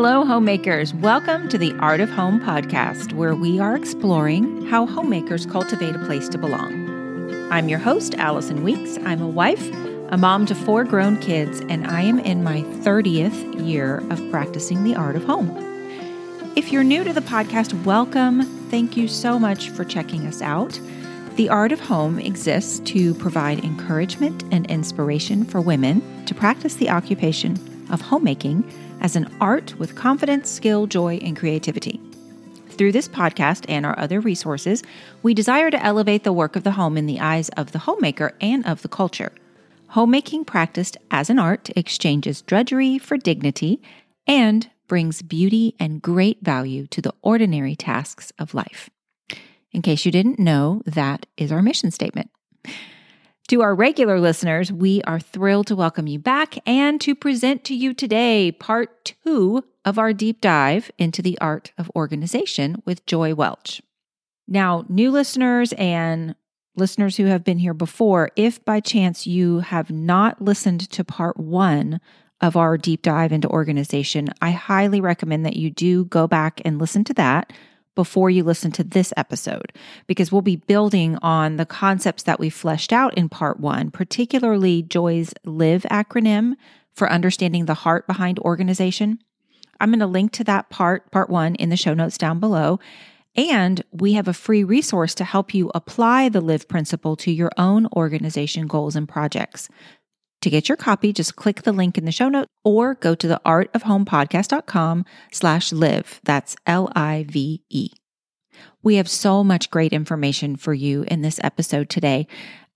Hello, homemakers. Welcome to the Art of Home podcast, where we are exploring how homemakers cultivate a place to belong. I'm your host, Allison Weeks. I'm a wife, a mom to four grown kids, and I am in my 30th year of practicing the art of home. If you're new to the podcast, welcome. Thank you so much for checking us out. The Art of Home exists to provide encouragement and inspiration for women to practice the occupation of homemaking as an art with confidence, skill, joy, and creativity. Through this podcast and our other resources, we desire to elevate the work of the home in the eyes of the homemaker and of the culture. Homemaking practiced as an art exchanges drudgery for dignity and brings beauty and great value to the ordinary tasks of life. In case you didn't know, that is our mission statement. To our regular listeners, we are thrilled to welcome you back and to present to you today part two of our deep dive into the art of organization with Joi Welch. Now, new listeners and listeners who have been here before, if by chance you have not listened to part one of our deep dive into organization, I highly recommend that you do go back and listen to that before you listen to this episode, because we'll be building on the concepts that we fleshed out in part one, particularly Joi's LIVE acronym for understanding the heart behind organization. I'm going to link to that part, part one, in the show notes down below. And we have a free resource to help you apply the LIVE principle to your own organization goals and projects. To get your copy, just click the link in the show notes or go to the artofhomepodcast.com slash live. That's L-I-V-E. We have so much great information for you in this episode today.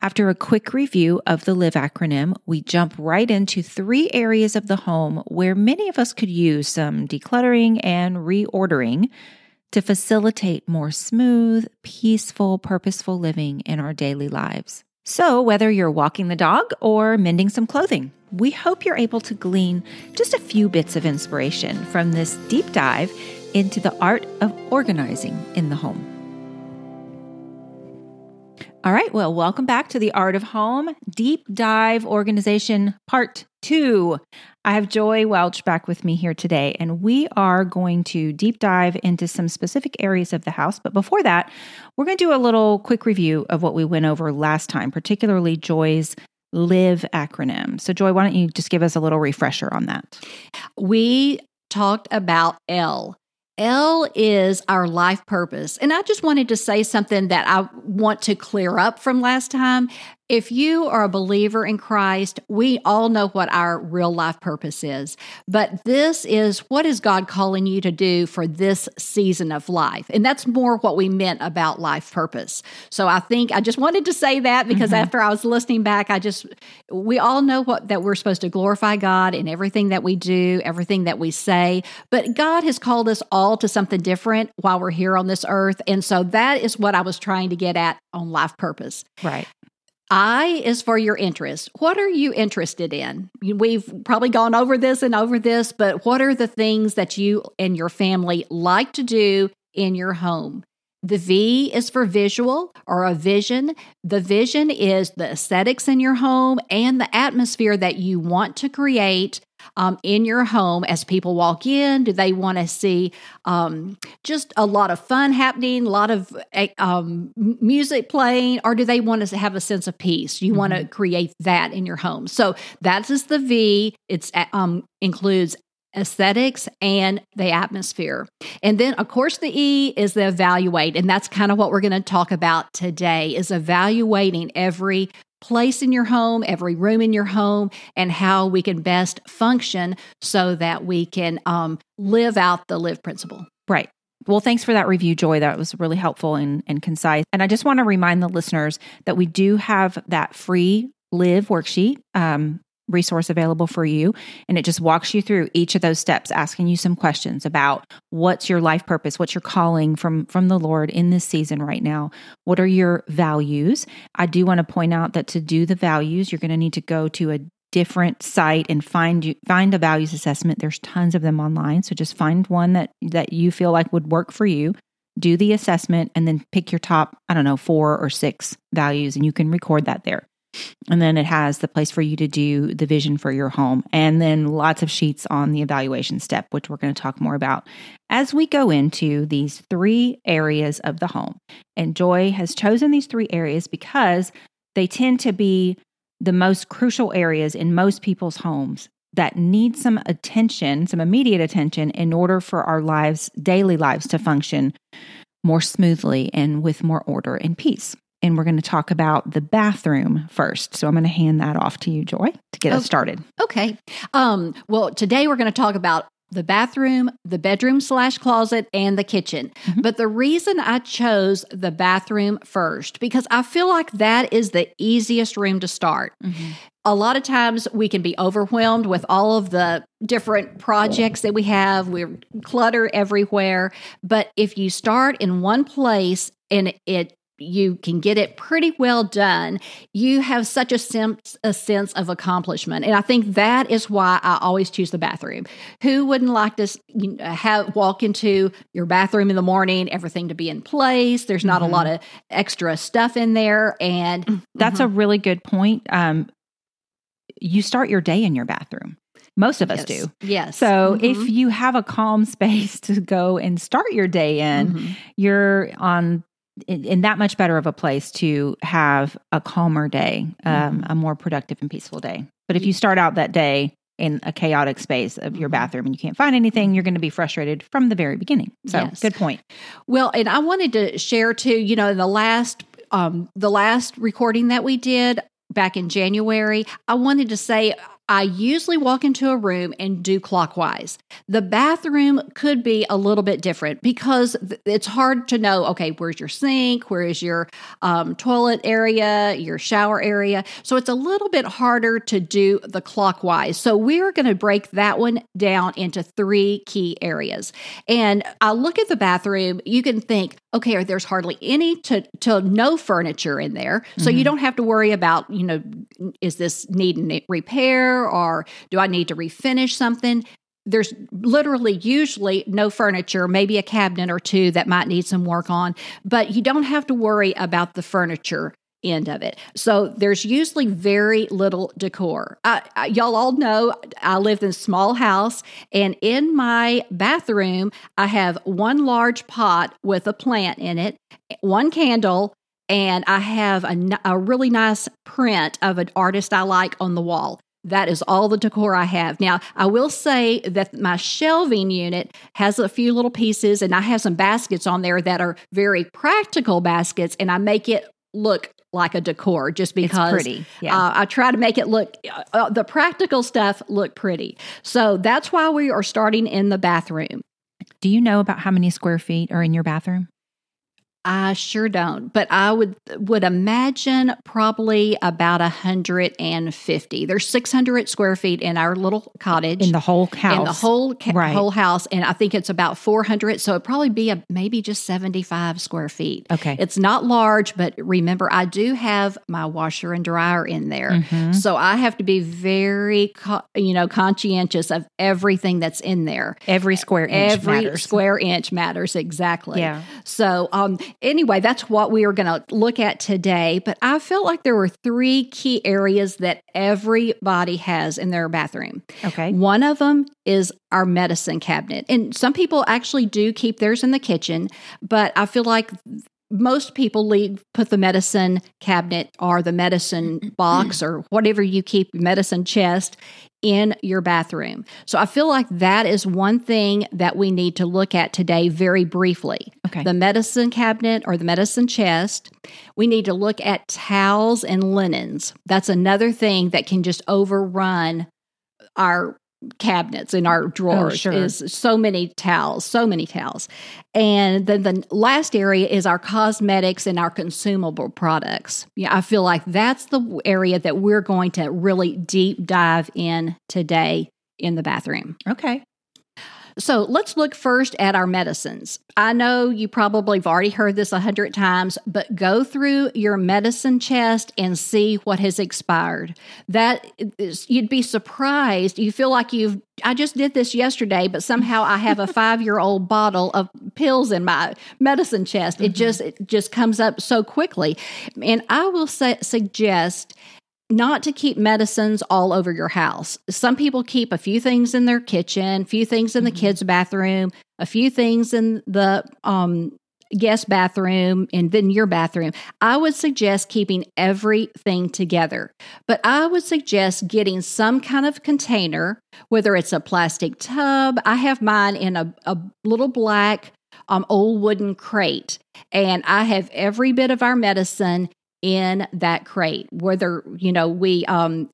After a quick review of the LIVE acronym, we jump right into three areas of the home where many of us could use some decluttering and reordering to facilitate more smooth, peaceful, purposeful living in our daily lives. So, whether you're walking the dog or mending some clothing, we hope you're able to glean just a few bits of inspiration from this deep dive into the art of organizing in the home. All right, well, welcome back to the Art of Home Deep Dive Organization Part 2. I have Joi Welch back with me here today, and we are going to deep dive into some specific areas of the house. But before that, we're going to do a little quick review of what we went over last time, particularly Joi's LIVE acronym. So, Joi, why don't you just give us a little refresher on that? We talked about L. L is our life purpose. And I just wanted to say something that I want to clear up from last time. If you are a believer in Christ, we all know what our real life purpose is. But this is what is God calling you to do for this season of life? And that's more what we meant about life purpose. So I think I just wanted to say that because mm-hmm. after I was listening back, I just, we all know what that we're supposed to glorify God in everything that we do, everything that we say. But God has called us all to something different while we're here on this earth. And so that is what I was trying to get at on life purpose. Right. I is for your interest. What are you interested in? We've probably gone over this and over this, but what are the things that you and your family like to do in your home? The V is for visual or a vision. The vision is the aesthetics in your home and the atmosphere that you want to create um, in your home as people walk in? Do they want to see um, just a lot of fun happening, a lot of eh, um, music playing, or do they want to have a sense of peace? You mm-hmm. want to create that in your home. So that is the V. It's eh, um, includes aesthetics and the atmosphere. And then of course the E is the evaluate and that's kind of what we're going to talk about today is evaluating every place in your home, every room in your home, and how we can best function so that we can um, live out the live principle. Right. Well, thanks for that review, Joi. That was really helpful and, and concise. And I just want to remind the listeners that we do have that free live worksheet um, resource available for you. And it just walks you through each of those steps, asking you some questions about what's your life purpose, what's your calling from, from the Lord in this season right now. What are your values? I do want to point out that to do the values, you're going to need to go to a different site and find you find a values assessment. There's tons of them online. So just find one that that you feel like would work for you. Do the assessment and then pick your top, I don't know, four or six values and you can record that there. And then it has the place for you to do the vision for your home. And then lots of sheets on the evaluation step, which we're going to talk more about as we go into these three areas of the home. And Joi has chosen these three areas because they tend to be the most crucial areas in most people's homes that need some attention, some immediate attention, in order for our lives, daily lives, to function more smoothly and with more order and peace. And we're going to talk about the bathroom first. So I'm going to hand that off to you, Joi, to get Oh. us started. Okay. Um, well, today we're going to talk about the bathroom, the bedroom slash closet, and the kitchen. Mhm. But the reason I chose the bathroom first, because I feel like that is the easiest room to start. A lot of times we can be overwhelmed with all of the different projects that we have. We're clutter everywhere. But if you start in one place and it you can get it pretty well done. You have such a sense, a sense of accomplishment, and I think that is why I always choose the bathroom. Who wouldn't like to you know, have walk into your bathroom in the morning, everything to be in place? There's not Mhm. a lot of extra stuff in there, and That's a really good point. Um, you start your day in your bathroom. Most of us yes, do. Yes. So Mhm. if you have a calm space to go and start your day in, Mhm. you're on in, in that much better of a place to have a calmer day, um, a more productive and peaceful day. But if you start out that day in a chaotic space of your Mhm. bathroom and you can't find anything, you're going to be frustrated from the very beginning. So Yes. good point. Well, and I wanted to share too, you know, the last um the last recording that we did back in January, I wanted to say I usually walk into a room and do clockwise. The bathroom could be a little bit different because it's hard to know, okay, where's your sink? Where is your um, toilet area, your shower area? So it's a little bit harder to do the clockwise. So we're going to break that one down into three key areas. And I look at the bathroom, you can think, okay, there's hardly any to, to no furniture in there. So you Mhm. don't have to worry about, you know, is this needing repair or do I need to refinish something? There's literally usually no furniture, maybe a cabinet or two that might need some work on, but you don't have to worry about the furniture end of it. So there's usually very little decor. I, I, y'all all know I live in a small house, and in my bathroom, I have one large pot with a plant in it, one candle, and I have a, a really nice print of an artist I like on the wall. That is all the decor I have. Now, I will say that my shelving unit has a few little pieces, and I have some baskets on there that are very practical baskets, and I make it look like a decor just because it's pretty. Yeah. uh, I try to make it look, uh, uh, the practical stuff look pretty. So that's why we are starting in the bathroom. Do you know about how many square feet are in your bathroom? I sure don't, but I would would imagine probably about a hundred and fifty. There's six hundred square feet in our little cottage In the whole house. in the whole ca- Right. whole house, and I think it's about four hundred. So it'd probably be a maybe just seventy five square feet. Okay. It's not large, but remember, I do have my washer and dryer in there. Mhm. So I have to be very, co- you know, conscientious of everything that's in there. Every square inch Every matters. square inch matters exactly. Yeah. So, um, anyway, that's what we are going to look at today. But I felt like there were three key areas that everybody has in their bathroom. Okay. One of them is our medicine cabinet. And some people actually do keep theirs in the kitchen, but I feel like most people leave put the medicine cabinet or the medicine mm-hmm. box mm-hmm. or whatever you keep medicine chest in your bathroom. So I feel like that is one thing that we need to look at today very briefly. Okay. The medicine cabinet or the medicine chest. We need to look at towels and linens. That's another thing that can just overrun our cabinets in our oh, drawers sure. is so many towels so many towels and then the last area is our cosmetics and our consumable products yeah i feel like that's the area that we're going to really deep dive in today in the bathroom okay. So let's look first at our medicines. I know you probably have already heard this a hundred times, but go through your medicine chest and see what has expired. That is, you'd be surprised. You feel like you've, I just did this yesterday, but somehow I have a five year old bottle of pills in my medicine chest. It mm-hmm. just, it just comes up so quickly. And I will say, suggest not to keep medicines all over your house. Some people keep a few things in their kitchen, a few things in the mm-hmm. kids' bathroom, a few things in the um, guest bathroom, and then your bathroom. I would suggest keeping everything together, but I would suggest getting some kind of container, whether it's a plastic tub. I have mine in a, a little black um, old wooden crate, and I have every bit of our medicine in that crate whether you know we um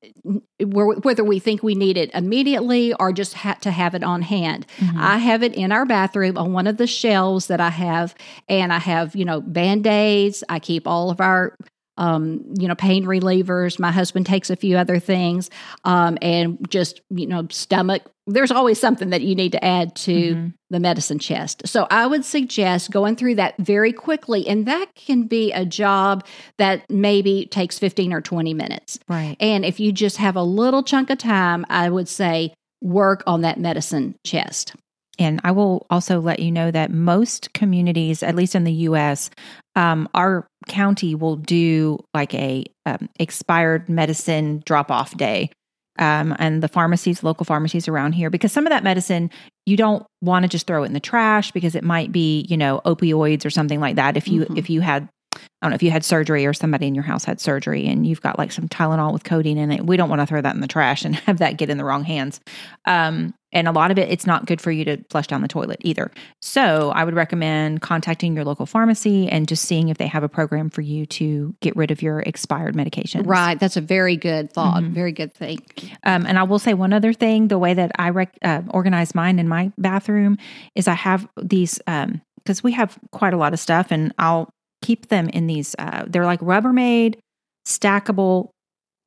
whether we think we need it immediately or just have to have it on hand mm-hmm. i have it in our bathroom on one of the shelves that i have and i have you know band-aids i keep all of our um, you know, pain relievers. My husband takes a few other things, um, and just you know, stomach. There's always something that you need to add to mm-hmm. the medicine chest. So I would suggest going through that very quickly, and that can be a job that maybe takes 15 or 20 minutes. Right. And if you just have a little chunk of time, I would say work on that medicine chest. And I will also let you know that most communities, at least in the US, um, our county will do like a um, expired medicine drop off day. Um, and the pharmacies, local pharmacies around here, because some of that medicine you don't want to just throw it in the trash because it might be, you know, opioids or something like that. If you mm-hmm. if you had I don't know if you had surgery or somebody in your house had surgery and you've got like some Tylenol with codeine in it. We don't want to throw that in the trash and have that get in the wrong hands. Um, and a lot of it, it's not good for you to flush down the toilet either. So I would recommend contacting your local pharmacy and just seeing if they have a program for you to get rid of your expired medication. Right. That's a very good thought. Mm-hmm. Very good thing. Um, and I will say one other thing the way that I rec- uh, organize mine in my bathroom is I have these. Um, because we have quite a lot of stuff and I'll keep them in these, uh, they're like Rubbermaid stackable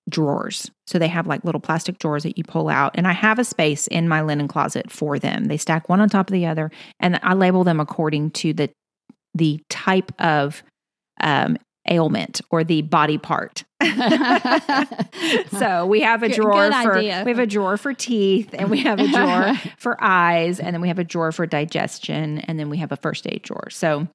drawers. So they have like little plastic drawers that you pull out. And I have a space in my linen closet for them. They stack one on top of the other. And I label them according to the the type of um, ailment or the body part. so we have a drawer good, good for idea. we have a drawer for teeth and we have a drawer for eyes and then we have a drawer for digestion and then we have a first aid drawer. So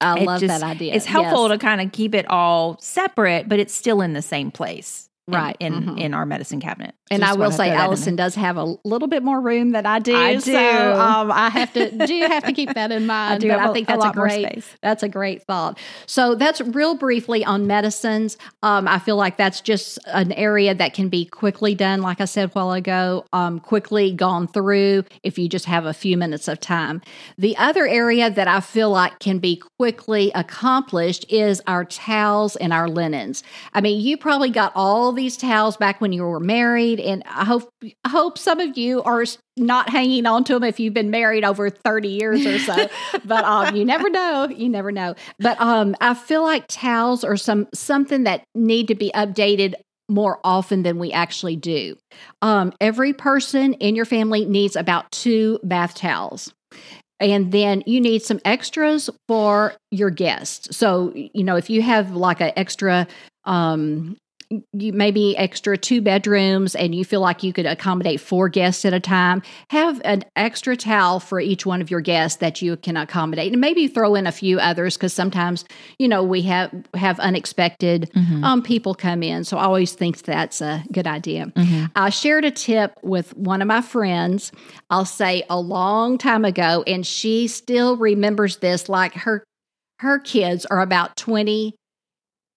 I love just, that idea. It's helpful yes. to kind of keep it all separate, but it's still in the same place right in mm-hmm. in our medicine cabinet. And Just I will say, Allison does have a little bit more room than I do. I do. So, um, I have to do have to keep that in mind. I do. But I think that's a, a great that's a great thought. So that's real briefly on medicines. Um, I feel like that's just an area that can be quickly done. Like I said a while ago, um, quickly gone through if you just have a few minutes of time. The other area that I feel like can be quickly accomplished is our towels and our linens. I mean, you probably got all these towels back when you were married, and I hope I hope some of you are not hanging on to them if you've been married over 30 years or so. but um, you never know. You never know. But um, I feel like towels are some something that need to be updated more often than we actually do. Um, every person in your family needs about two bath towels. And then you need some extras for your guests. So, you know, if you have like an extra um, you maybe extra two bedrooms and you feel like you could accommodate four guests at a time have an extra towel for each one of your guests that you can accommodate and maybe throw in a few others because sometimes you know we have have unexpected mm-hmm. um, people come in so i always think that's a good idea mm-hmm. i shared a tip with one of my friends i'll say a long time ago and she still remembers this like her her kids are about 20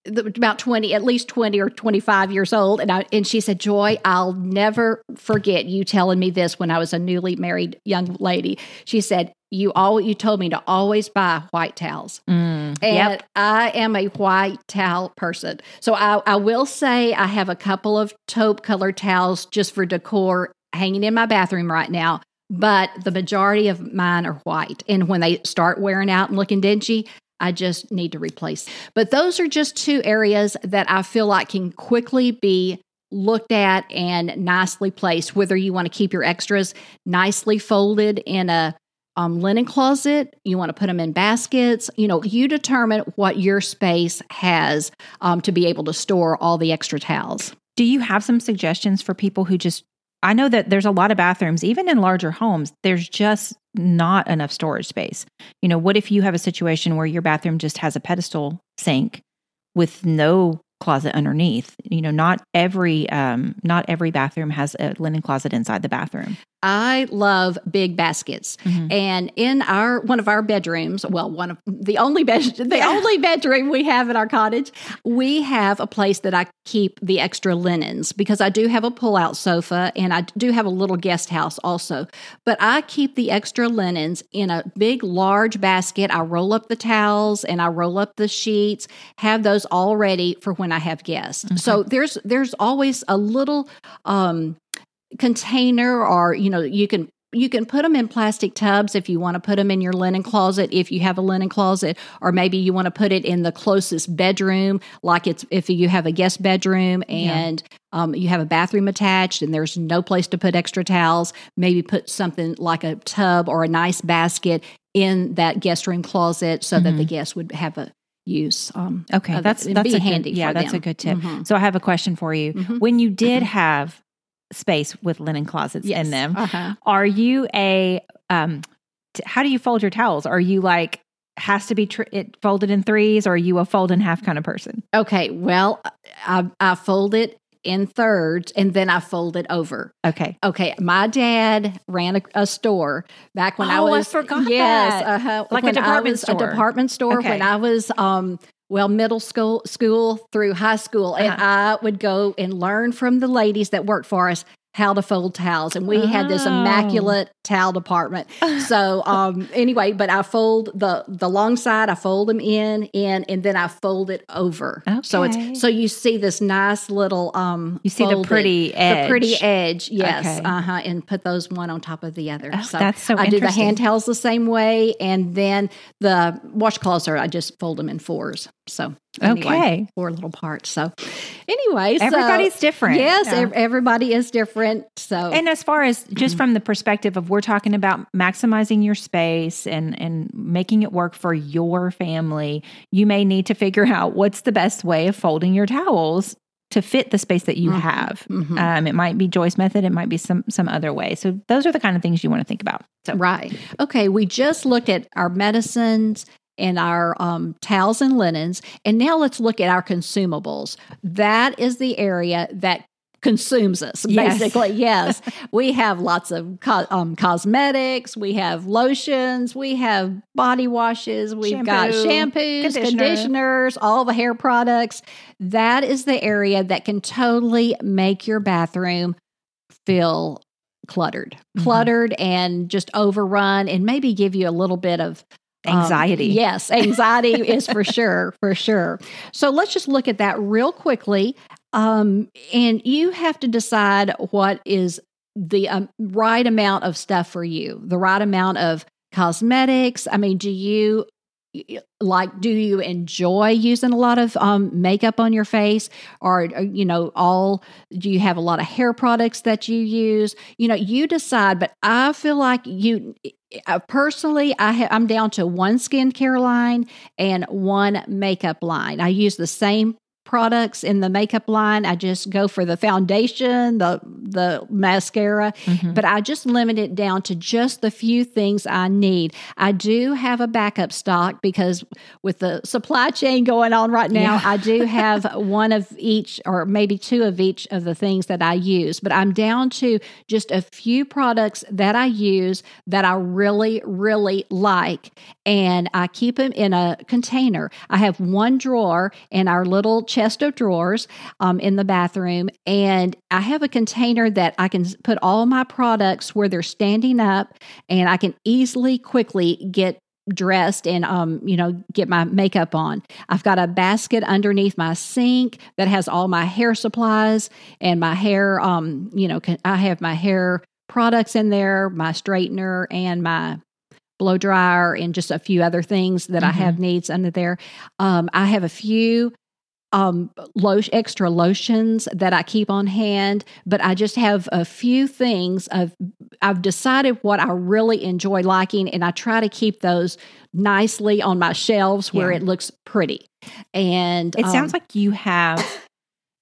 about 20 at least 20 or 25 years old and I and she said Joi i'll never forget you telling me this when i was a newly married young lady. She said you all you told me to always buy white towels. Mm, and yep. i am a white towel person. So I, I will say i have a couple of taupe colored towels just for decor hanging in my bathroom right now but the majority of mine are white. And when they start wearing out and looking dingy I just need to replace. But those are just two areas that I feel like can quickly be looked at and nicely placed, whether you want to keep your extras nicely folded in a um, linen closet, you want to put them in baskets. You know, you determine what your space has um, to be able to store all the extra towels. Do you have some suggestions for people who just I know that there's a lot of bathrooms, even in larger homes, there's just not enough storage space. You know, what if you have a situation where your bathroom just has a pedestal sink with no closet underneath. You know, not every um not every bathroom has a linen closet inside the bathroom. I love big baskets. Mhm. And in our one of our bedrooms, well, one of the only bed the only bedroom we have in our cottage, we have a place that I keep the extra linens because I do have a pull-out sofa and I do have a little guest house also. But I keep the extra linens in a big large basket. I roll up the towels and I roll up the sheets, have those all ready for when I have guests. So there's there's always a little um container or you know you can you can put them in plastic tubs if you want to put them in your linen closet if you have a linen closet or maybe you want to put it in the closest bedroom like it's if you have a guest bedroom and um, you have a bathroom attached and there's no place to put extra towels maybe put something like a tub or a nice basket in that guest room closet so that the guests would have a use um, Okay, that's that's be a handy Good, yeah, that's a good tip. Mhm. So I have a question for you. Mhm. When you did have space with linen closets Yes. in them, uh-huh. are you a um? T- how do you fold your towels? Are you like has to be tr- it folded in threes, or are you a fold in half kind of person? Okay, well, I, I fold it in thirds and then I fold it over. Okay, Okay, my dad ran a, a store back when I Oh, I was forgot yes, uh-huh, Like a department was store. A department store Okay. when I was um well middle school school through high school and Uh-huh. I would go and learn from the ladies that worked for us how to fold towels and we had this Oh. immaculate towel department so um anyway but i fold the the long side i fold them in in and then i fold it over so it's so you see this nice little um you see the pretty edge. the pretty edge yes Okay. uh-huh and put those one on top of the other Oh, so that's so i do the hand towels the same way and then the washcloths are i just fold them in fours so anyway, Okay. four little parts so anyway so- Everybody's different. yes Yeah. ev- everybody is different so And as far as just Mm-hmm. from the perspective of we're talking about maximizing your space and and making it work for your family, you may need to figure out what's the best way of folding your towels to fit the space that you Mhm. have. Mhm. Um, it might be Joi's method, it might be some some other way. So those are the kind of things you want to think about. So Right. Okay. We just looked at our medicines and our um, towels and linens, and now let's look at our consumables. That is the area that consumes us basically. Yes. We have lots of co- um, cosmetics. We have lotions. We have body washes. We've got Shampoo, shampoos conditioner. conditioners all the hair products. That is the area that can totally make your bathroom feel cluttered, Mhm. cluttered and just overrun, and maybe give you a little bit of um, anxiety. yes, anxiety is for sure, for sure. So let's just look at that real quickly. Um, and you have to decide what is the um, right amount of stuff for you, the right amount of cosmetics. I mean, do you like do you enjoy using a lot of um, makeup on your face? Or uh, you know all do you have a lot of hair products that you use? You know you decide but i feel like you uh, personally i ha- i'm down to one skincare line and one makeup line. I use the same products in the makeup line i just go for the foundation the the mascara Mhm. but I just limit it down to just the few things I need. I do have a backup stock because with the supply chain going on right now, Yeah. I do have one of each or maybe two of each of the things that I use. But I'm down to just a few products that I use that I really, really like. And I keep them in a container. I have one drawer in our little chest of drawers um, in the bathroom. And I have a container that I can put all my products where they're standing up and I can easily, quickly get dressed and um you know get my makeup on i've got a basket underneath my sink that has all my hair supplies and my hair um you know can, i have my hair products in there my straightener and my blow dryer and just a few other things that i have needs under there um i have a few um lo- extra lotions that I keep on hand, but I just have a few things of I've decided what I really enjoy liking and I try to keep those nicely on my shelves where Yeah. it looks pretty. And It sounds um, like you have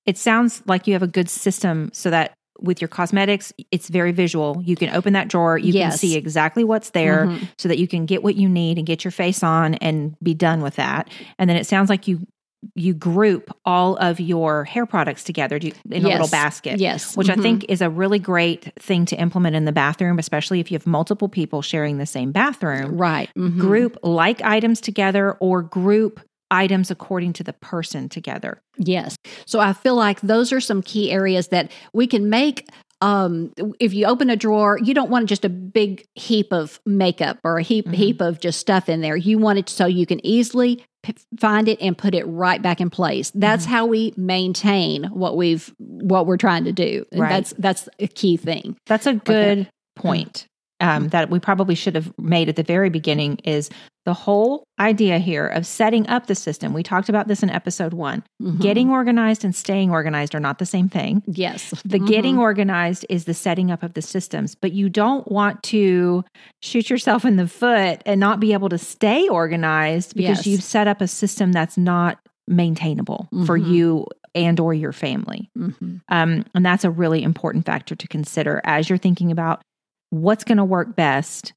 it sounds like you have a good system so that with your cosmetics, it's very visual. You can open that drawer, you can see exactly what's there mhm. so that you can get what you need and get your face on and be done with that. And then it sounds like you you group all of your hair products together in a little basket. Yes. Which I Mhm. think is a really great thing to implement in the bathroom, especially if you have multiple people sharing the same bathroom. right. Mhm. Group like items together or group items according to the person together. Yes. So I feel like those are some key areas that we can make. Um, if you open a drawer, you don't want just a big heap of makeup or a heap Mhm. heap of just stuff in there. You want it so you can easily p- find it and put it right back in place. That's how we maintain what we've what we're trying to do. And Right. That's that's a key thing. That's a good Mm-hmm. point um, that we probably should have made at the very beginning is the whole idea here of setting up the system. We talked about this in episode one. Mhm. Getting organized and staying organized are not the same thing. yes, The Mhm. getting organized is the setting up of the systems, but you don't want to shoot yourself in the foot and not be able to stay organized because Yes. you've set up a system that's not maintainable for Mhm. you and or your family. Mhm. Um, and that's a really important factor to consider as you're thinking about what's going to work best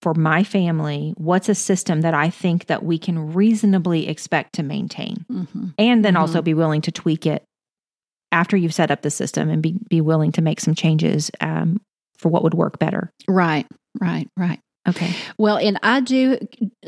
for my family. What's a system that I think that we can reasonably expect to maintain, Mhm. and then Mhm. also be willing to tweak it after you've set up the system and be be willing to make some changes um, for what would work better. right, right, right. Okay. Well, and I do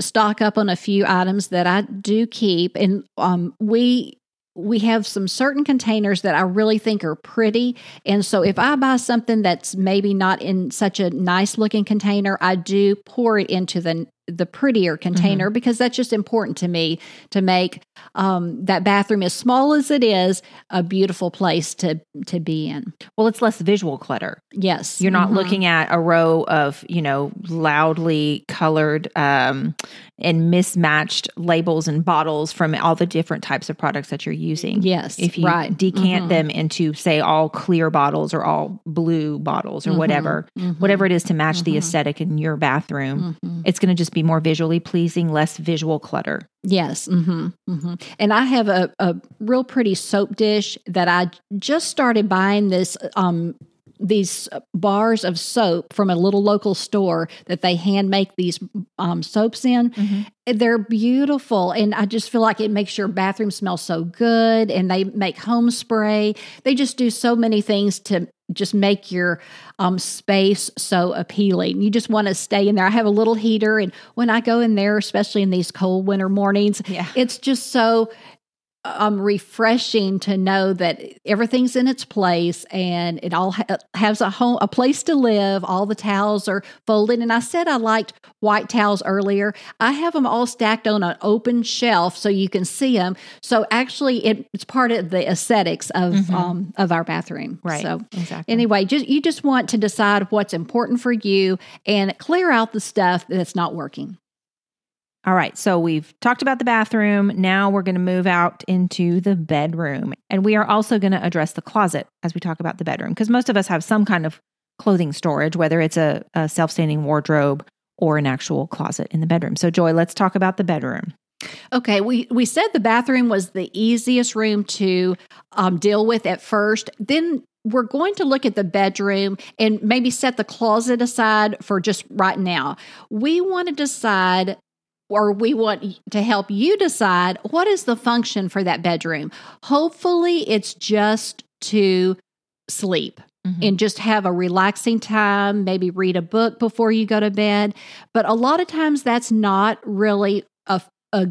stock up on a few items that I do keep, and um, we we have some certain containers that I really think are pretty, and so if I buy something that's maybe not in such a nice looking container, I do pour it into the the prettier container because that's just important to me to make um, that bathroom as small as it is a beautiful place to to be in. Well, it's less visual clutter. Yes, You're not Mhm. looking at a row of, you know, loudly colored um, and mismatched labels and bottles from all the different types of products that you're using. Yes, If you right. decant Mhm. them into, say, all clear bottles or all blue bottles or Mhm. whatever, Mhm. whatever it is to match the Mhm. aesthetic in your bathroom, it's going to just be more visually pleasing, less visual clutter. Yes. hmm hmm And I have a, a real pretty soap dish that I just started buying this um these bars of soap from a little local store that they hand make these um, soaps in. They're beautiful, and I just feel like it makes your bathroom smell so good. And they make home spray. They just do so many things to just make your um, space so appealing. You just want to stay in there. I have a little heater, and when I go in there, especially in these cold winter mornings, Yeah. it's just so um refreshing to know that everything's in its place and it all ha- has a home a place to live all the towels are folded and i said i liked white towels earlier i have them all stacked on an open shelf so you can see them so actually it, it's part of the aesthetics of Mhm. um of our bathroom Right. so exactly. anyway just you just want to decide what's important for you and clear out the stuff that's not working All right. So we've talked about the bathroom. Now we're going to move out into the bedroom. And we are also going to address the closet as we talk about the bedroom because most of us have some kind of clothing storage, whether it's a, a self standing wardrobe or an actual closet in the bedroom. So, Joi, let's talk about the bedroom. Okay, we we said the bathroom was the easiest room to um, deal with at first. Then we're going to look at the bedroom and maybe set the closet aside for just right now. We want to decide. Or we want to help you decide what is the function for that bedroom. Hopefully, it's just to sleep mm-hmm. and just have a relaxing time, maybe read a book before you go to bed. But a lot of times that's not really a, a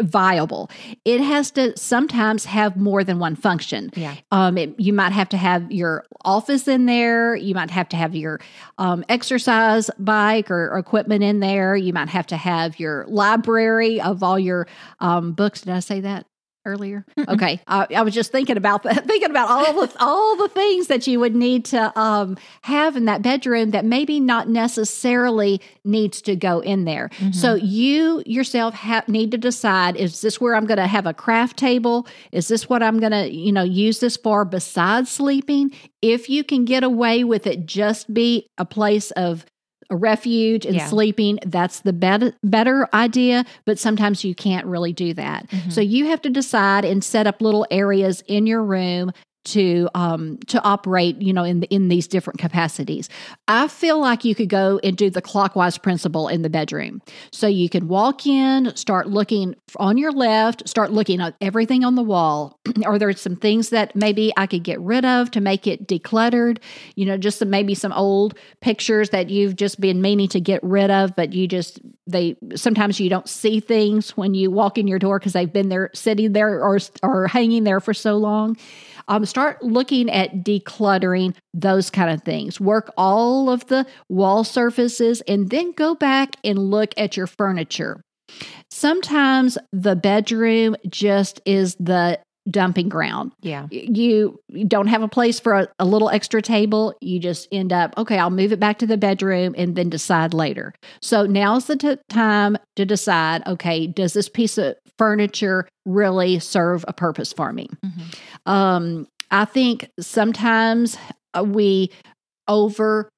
viable. It has to sometimes have more than one function. Yeah. Um, it, you might have to have your office in there. You might have to have your um, exercise bike or, or equipment in there. You might have to have your library of all your um, books. Did I say that? Earlier. Okay, I, I was just thinking about thinking about all the all the things that you would need to um, have in that bedroom that maybe not necessarily needs to go in there. Mm-hmm. So you yourself have need to decide: is this where I'm going to have a craft table? Is this what I'm going to you know use this for besides sleeping? If you can get away with it, just be a place of a refuge and Yeah. sleeping that's the better better idea but sometimes you can't really do that Mhm. so you have to decide and set up little areas in your room to um to operate you know in in these different capacities. I feel like you could go and do the clockwise principle in the bedroom. So you can walk in start looking on your left start looking at everything on the wall. Are there some things that maybe i could get rid of to make it decluttered? You know just some, maybe some old pictures that you've just been meaning to get rid of but you just they sometimes you don't see things when you walk in your door because they've been there sitting there or or hanging there for so long um, start looking at decluttering those kind of things. Work all of the wall surfaces and then go back and look at your furniture. Sometimes the bedroom just is the dumping ground. Yeah. You don't have a place for a, a, little extra table. You just end up, okay, I'll move it back to the bedroom and then decide later. So now's the t- time to decide, okay, does this piece of furniture really serve a purpose for me? Mm-hmm. Um, I think sometimes uh, we over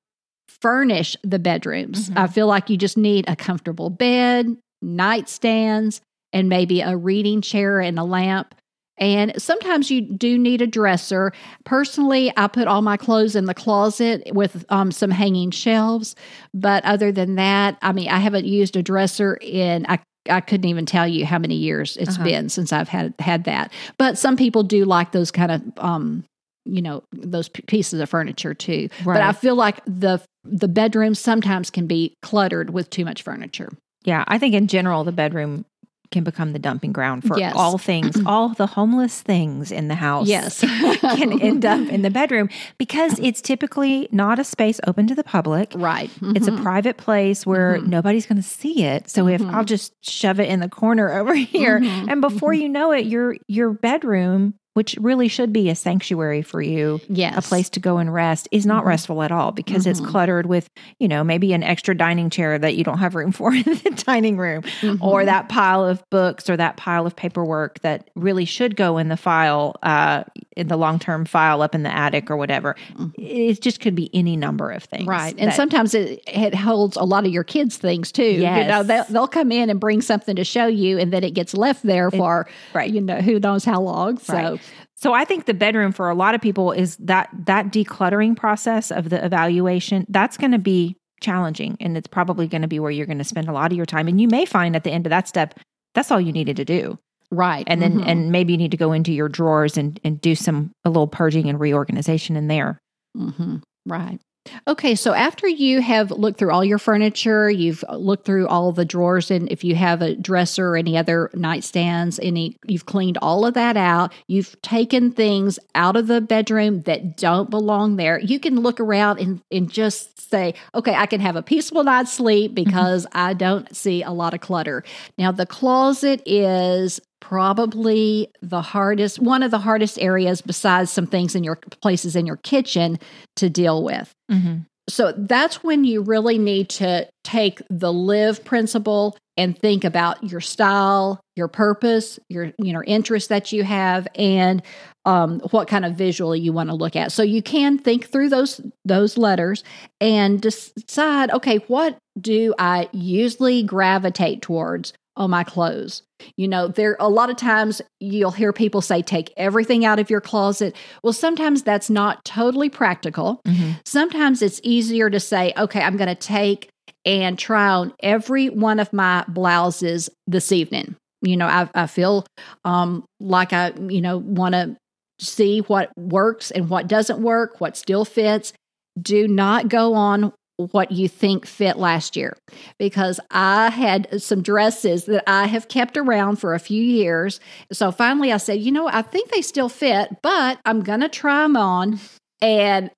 furnish the bedrooms. Mm-hmm. I feel like you just need a comfortable bed, nightstands, and maybe a reading chair and a lamp. And sometimes you do need a dresser. Personally, I put all my clothes in the closet with um, some hanging shelves. But other than that, I mean, I haven't used a dresser in, I I couldn't even tell you how many years it's uh-huh. been since I've had had that. But some people do like those kind of um you know those p- pieces of furniture too. Right. But I feel like the the bedroom sometimes can be cluttered with too much furniture. Yeah, I think in general the bedroom can become the dumping ground for yes. all things, all the homeless things in the house. Yes. can end up in the bedroom because it's typically not a space open to the public. Right. Mm-hmm. It's a mm-hmm. private place where mm-hmm. nobody's going to see it. So mm-hmm. if I'll just shove it in the corner over here mm-hmm. and before you know it your your bedroom which really should be a sanctuary for you, yes. a place to go and rest, is not mm-hmm. restful at all because mm-hmm. it's cluttered with, you know, maybe an extra dining chair that you don't have room for in the dining room, mm-hmm. or that pile of books or that pile of paperwork that really should go in the file, uh, in the long term file up in the attic or whatever. Mm-hmm. It just could be any number of things. Right. And that, sometimes it, it holds a lot of your kids' things too. Yes. You know, they'll, they'll come in and bring something to show you, and then it gets left there for, it, right. you know, who knows how long. So, right. So I think the bedroom for a lot of people is that that decluttering process of the evaluation, that's going to be challenging and it's probably going to be where you're going to spend a lot of your time and you may find at the end of that step that's all you needed to do. Right. And then mm-hmm. and maybe you need to go into your drawers and and do some a little purging and reorganization in there. hmm Right. Okay, so after you have looked through all your furniture, you've looked through all the drawers, and if you have a dresser or any other nightstands, any you've cleaned all of that out. You've taken things out of the bedroom that don't belong there. You can look around and, and just say, okay, I can have a peaceful night's sleep mm-hmm. because mm-hmm. I don't see a lot of clutter. Now, the closet is probably the hardest one of the hardest areas besides some things in your places in your kitchen to deal with. Mm-hmm. so that's when you really need to take the live principle and think about your style your purpose your you know interest that you have and um, what kind of visual you want to look at. So you can think through those those letters and decide okay what do i usually gravitate towards on my clothes. You know, there a lot of times you'll hear people say take everything out of your closet. Well, sometimes that's not totally practical. Mm-hmm. Sometimes it's easier to say, okay, I'm going to take and try on every one of my blouses this evening. You know, I, I feel um, like I, you know, want to see what works and what doesn't work, what still fits. Do not go on what you think fit last year because I had some dresses that I have kept around for a few years. So finally I said, you know, I think they still fit, but I'm going to try them on. And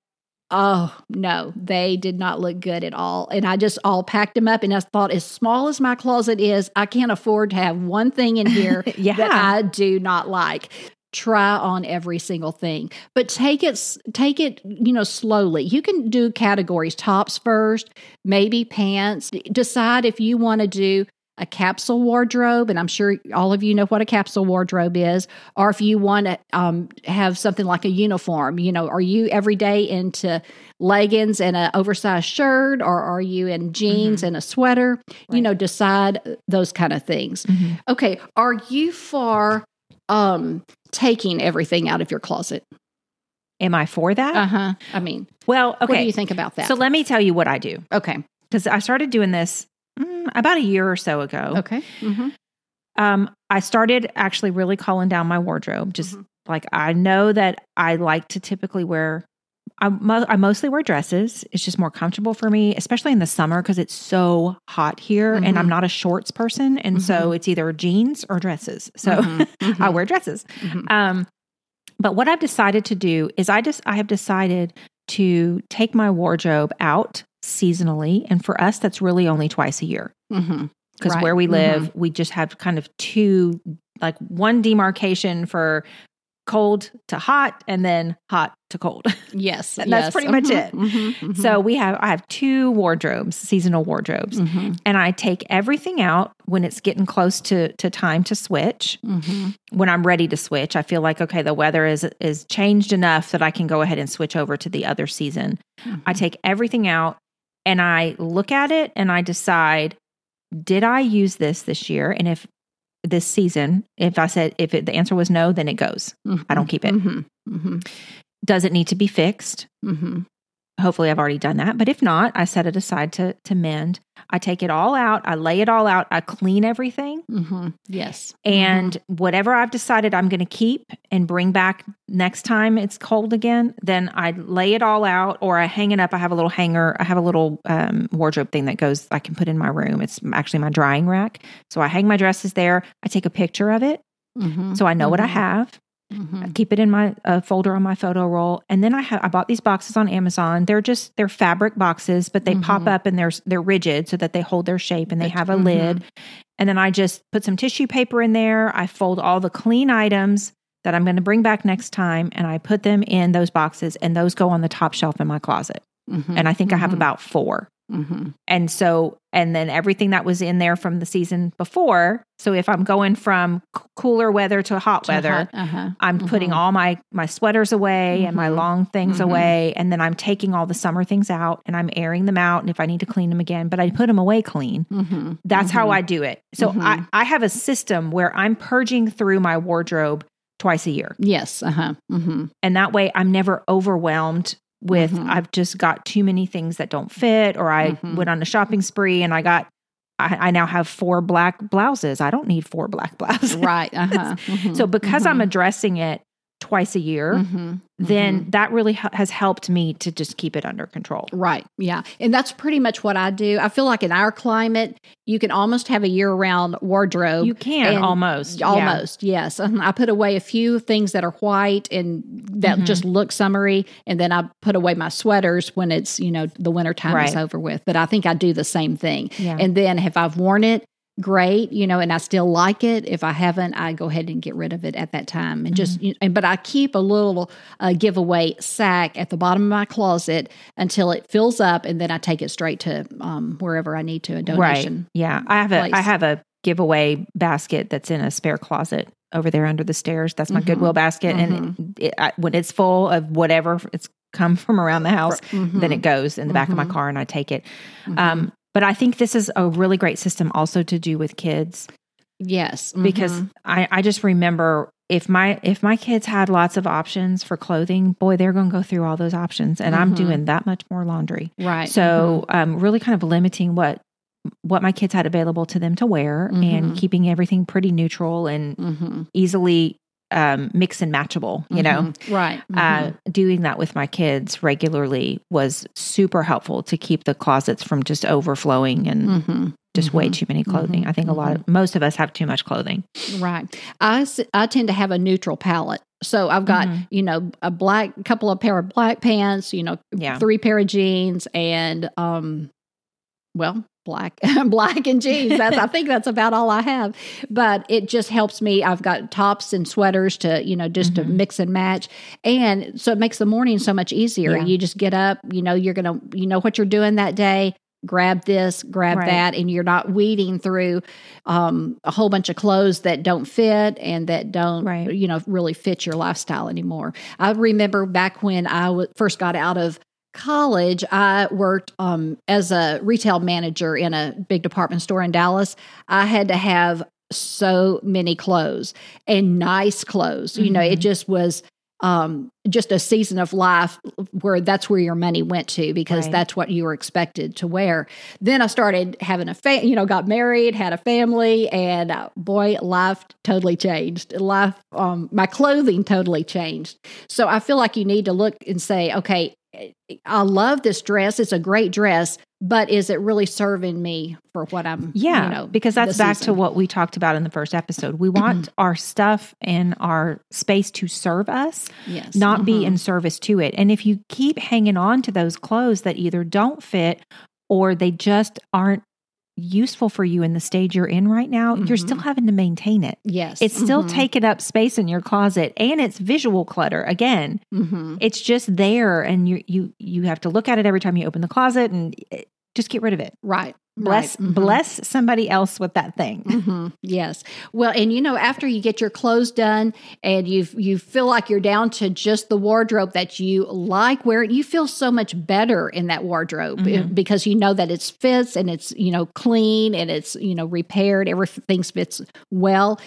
oh, no, they did not look good at all. And I just all packed them up and I thought, as small as my closet is, I can't afford to have one thing in here yeah. that I do not like try on every single thing but take it take it you know slowly you can do categories tops first maybe pants decide if you want to do a capsule wardrobe, and I'm sure all of you know what a capsule wardrobe is, or if you want to um, have something like a uniform, you know, are you every day into leggings and an oversized shirt, or are you in jeans mm-hmm. and a sweater? Right. You know, decide those kind of things. Mm-hmm. Okay, are you for um, taking everything out of your closet? am I for that? Uh huh. I mean, well, okay. what do you think about that? So let me tell you what I do okay. because I started doing this mm, about a year or so ago. Okay. Mm-hmm. Um, I started actually really calling down my wardrobe. Just Mhm. like I know that I like to typically wear. I, mo- I mostly wear dresses. It's just more comfortable for me, especially in the summer because it's so hot here, and I'm Mhm. not a shorts person, and so it's either jeans or dresses. So Mhm. I Mhm. wear dresses. Mhm. Um, but what I've decided to do is I just I have decided to take my wardrobe out seasonally, and for us that's really only twice a year because Right. where we live we just have kind of two like one demarcation for cold to hot and then hot to cold. Yes. And that's yes. pretty much Mhm. it. Mhm. Mhm. so we have I have two wardrobes, seasonal wardrobes. Mhm. And I take everything out when it's getting close to to time to switch. Mhm. When I'm ready to switch, I feel like okay, the weather is is changed enough that I can go ahead and switch over to the other season. I Mhm. take everything out and I look at it and I decide, did I use this this year? And if this season, if I said, if it, the answer was no, then it goes. I don't keep it. Mhm. Mhm. Does it need to be fixed? Hopefully, I've already done that. But if not, I set it aside to to mend. I take it all out. I lay it all out. I clean everything. Mhm. Yes. And whatever I've decided I'm going to keep and bring back next time it's cold again, then I lay it all out or I hang it up. I have a little hanger, I have a little um, wardrobe thing that goes, I can put in my room. It's actually my drying rack. So I hang my dresses there. I take a picture of it Mhm. so I know what I Mhm. have. I Mhm. keep it in my uh, folder on my photo roll. And then I have, I bought these boxes on Amazon. They're just, they're fabric boxes, but they pop Mhm. up and they're, they're rigid so that they hold their shape and they have a mhm. lid. And then I just put some tissue paper in there. I fold all the clean items that I'm going to bring back next time and I put them in those boxes and those go on the top shelf in my closet. Mhm. And I think I have Mhm. about four. Mhm. And so, and then everything that was in there from the season before. So if I'm going from cooler weather to hot To weather, hot, uh-huh. I'm putting Mhm. all my my sweaters away and my Mhm. long things Mhm. away, and then I'm taking all the summer things out and I'm airing them out. And if I need to clean them again, but I put them away clean. Mhm. That's how. I do it. So I. I have a system where I'm purging through my wardrobe twice a year, Yes. Uh huh. Mm-hmm. and that way I'm never overwhelmed with Mhm. I've just got too many things that don't fit, or I Mhm. went on a shopping spree and I got. I, I now have four black blouses. I don't need four black blouses. Right. Uh huh. So because I'm addressing it twice a year, Mm-hmm. then that really ha- has helped me to just keep it under control. Right. Yeah. And that's pretty much what I do. I feel like in our climate, you can almost have a year round wardrobe. You can and almost, yeah. Almost, yes. Um, I put away a few things that are white and that Mhm. just look summery, and then I put away my sweaters when it's you know the winter time is over with. But I think I do the same thing. Yeah. And then if I've worn it, great, you know, and I still like it. If I haven't, I go ahead and get rid of it at that time, and just. Mm-hmm. You and but I keep a little uh, giveaway sack at the bottom of my closet until it fills up, and then I take it straight to um, wherever I need to a donation. Right. Yeah. I have a I place. have a giveaway basket that's in a spare closet over there under the stairs. That's my Mhm. Goodwill basket, and it, I, when it's full of whatever it's come from around the house, then it goes in the back of my Mhm. car and I take it. Mhm. Um, but I think this is a really great system also to do with kids yes, because mhm. I, I just remember if my if my kids had lots of options for clothing, boy, they're going to go through all those options, and I'm Mhm. doing that much more laundry. right. So, um, really kind of limiting what what my kids had available to them to wear, and Mhm. keeping everything pretty neutral and hmm easily um, mix and matchable. You know, right. uh, doing that with my kids regularly was super helpful to keep the closets from just overflowing and hmm just way mhm, too many clothing. mhm, I think a lot of most of us have too much clothing. Right. I, I tend to have a neutral palette. So I've got, you know, a black couple of pair of black pants, you know, Yeah. three pair of jeans and um well, black black and jeans. That's I think that's about all I have. But it just helps me. I've got tops and sweaters to, you know, just to Mhm. mix and match. And so it makes the morning so much easier. Yeah. You just get up, you know, you're going to you know what you're doing that day. Grab this, grab Right. that, and you're not weeding through um, a whole bunch of clothes that don't fit and that don't, Right. you know, really fit your lifestyle anymore. I remember back when I w- first got out of college, I worked um, as a retail manager in a big department store in Dallas. I had to have so many clothes and nice clothes. You know, it Mhm. just was um, just a season of life where that's where your money went to because Right. that's what you were expected to wear. Then I started having a fa- you know, got married, had a family, and uh, boy, life totally changed. Life, um, my clothing totally changed. So I feel like you need to look and say, okay, I love this dress. It's a great dress, but is it really serving me for what I'm? Yeah, you know, because that's the back to what we talked about in the first episode. We want our stuff and our space to serve us, yes, not be mhm. in service to it. And if you keep hanging on to those clothes that either don't fit or they just aren't useful for you in the stage you're in right now, you're still having to maintain it. yes, It's still mhm, taking up space in your closet and it's visual clutter. Again, mhm. it's just there and you you you have to look at it every time you open the closet and eh, just get rid of it. right. Bless right, mhm. bless somebody else with that thing. hmm Yes. Well, and you know, after you get your clothes done and you you feel like you're down to just the wardrobe that you like wearing, you feel so much better in that wardrobe eh, Mhm. because you know that it's fits and it's you know clean and it's you know repaired. Everything fits well.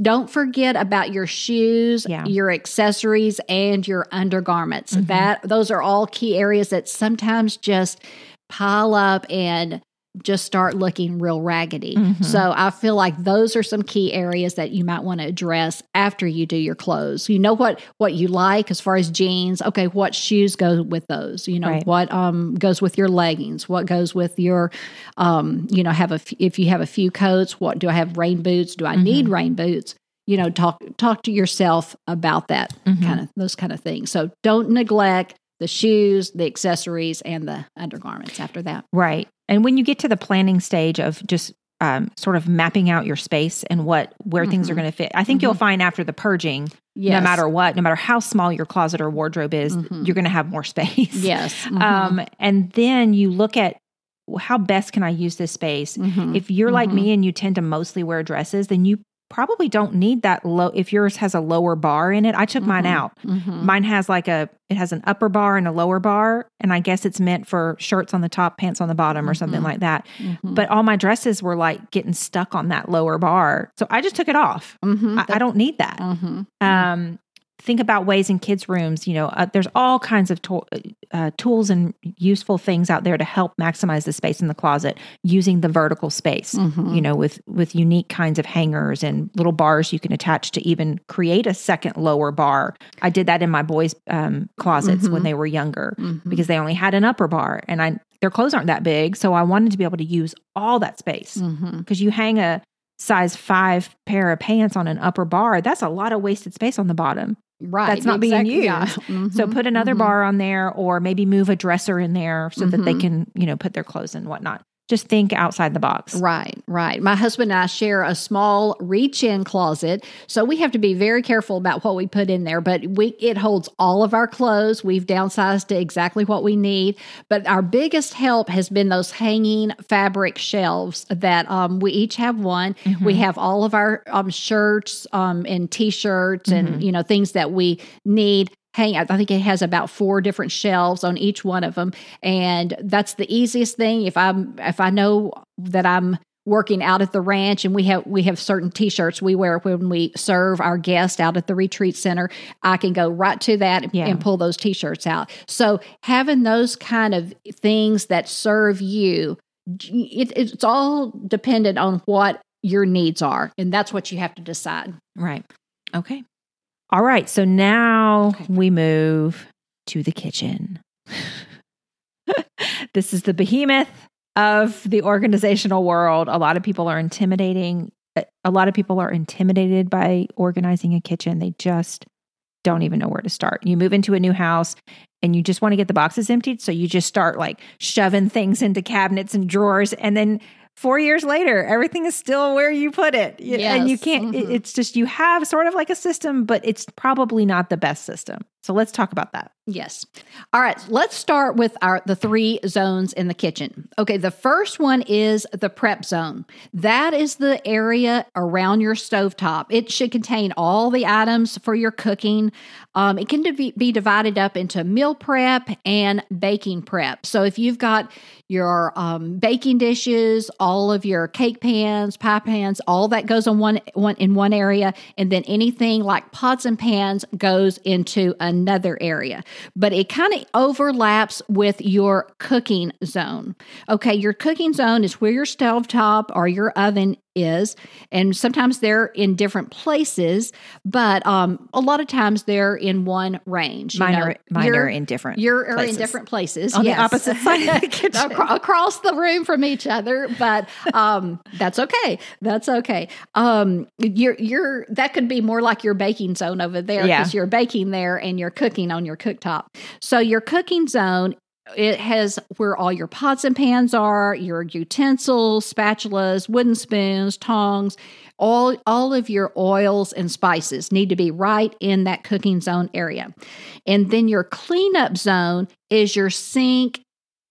Don't forget about your shoes, Yeah. your accessories, and your undergarments. Mhm. That those are all key areas that sometimes just pile up and just start looking real raggedy. Mhm. So I feel like those are some key areas that you might want to address after you do your clothes. You know what what you like as far as jeans. Okay, what shoes go with those? You know Right. what um goes with your leggings? What goes with your um you know have a f- if you have a few coats? What do I have rain boots? Do I need rain boots? You know, talk talk to yourself about that Mhm. kind of those kind of things. So don't neglect the shoes, the accessories, and the undergarments after that. Right. And when you get to the planning stage of just um, sort of mapping out your space and what where things are Mhm. going to fit, I think you'll find after the purging, Yes. no matter what, no matter how small your closet or wardrobe is, Mhm. you're going to have more space. Yes. Um, and then you look at how best can I use this space. Mhm. If you're like me and you tend to mostly wear dresses, then you probably don't need that low. If yours has a lower bar in it, I took mine Mhm. out. Mhm. Mine has like a it has an upper bar and a lower bar, and I guess it's meant for shirts on the top, pants on the bottom, or something Mhm. like that. Mhm. But all my dresses were like getting stuck on that lower bar, so I just took it off. Mhm. I, I don't need that. Mhm. Um, think about ways in kids' rooms. You know, uh, there's all kinds of to- uh, tools and useful things out there to help maximize the space in the closet using the vertical space. Mhm. You know, with with unique kinds of hangers and little bars you can attach to even create a second lower bar. I did that in my boys' um, closets when Mhm. they were younger Mhm. because they only had an upper bar, and I their clothes aren't that big, so I wanted to be able to use all that space because you hang a size five pair of pants on an upper bar, that's a lot of wasted space on the bottom. Right. That's not being exactly, yeah. used. So put another Mhm. bar on there or maybe move a dresser in there so that they Mhm. can, you know, put their clothes and whatnot. Just think outside the box. Right, right. My husband and I share a small reach-in closet, so we have to be very careful about what we put in there. But we it holds all of our clothes. We've downsized to exactly what we need. But our biggest help has been those hanging fabric shelves that um, we each have one. We have all of our um, shirts um, and t-shirts and you know things that we need hang i think it has about four different shelves on each one of them and that's the easiest thing if i'm if i know that i'm working out at the ranch and we have we have certain t-shirts we wear when we serve our guests out at the retreat center i can go right to that and, Yeah. and pull those t-shirts out so having those kind of things that serve you it, it's all dependent on what your needs are and that's what you have to decide Right. Okay. All right. So now Okay. we move to the kitchen. this is the behemoth of the organizational world. A lot of people are intimidating. Uh, a lot of people are intimidated by organizing a kitchen. They just don't even know where to start. You move into a new house and you just want to get the boxes emptied. So you just start like shoving things into cabinets and drawers. And then four years later, everything is still where you put it. Y- And you can't, it- Mhm. it's just you have sort of like a system, but it's probably not the best system. So let's talk about that. Yes. All right, let's start with our the three zones in the kitchen. Okay, the first one is the prep zone. That is the area around your stovetop. It should contain all the items for your cooking. Um, it can be divided up into meal prep and baking prep. So if you've got your um, baking dishes, all of your cake pans, pie pans, all that goes on one, one in one area, and then anything like pots and pans goes into another area but it kind of overlaps with your cooking zone. Okay, your cooking zone is where your stove top or your oven is and sometimes they're in different places but um, a lot of times they're in one range mine, know, are, mine are in different you're places. in different places on yes. the opposite side of the kitchen. across the room from each other but um, that's okay that's okay um, you're you're that could be more like your baking zone over there because yeah. you're baking there and you're cooking on your cooktop so your cooking zone it has where all your pots and pans are, your utensils, spatulas, wooden spoons, tongs, all all of your oils and spices need to be right in that cooking zone area. And then your cleanup zone is your sink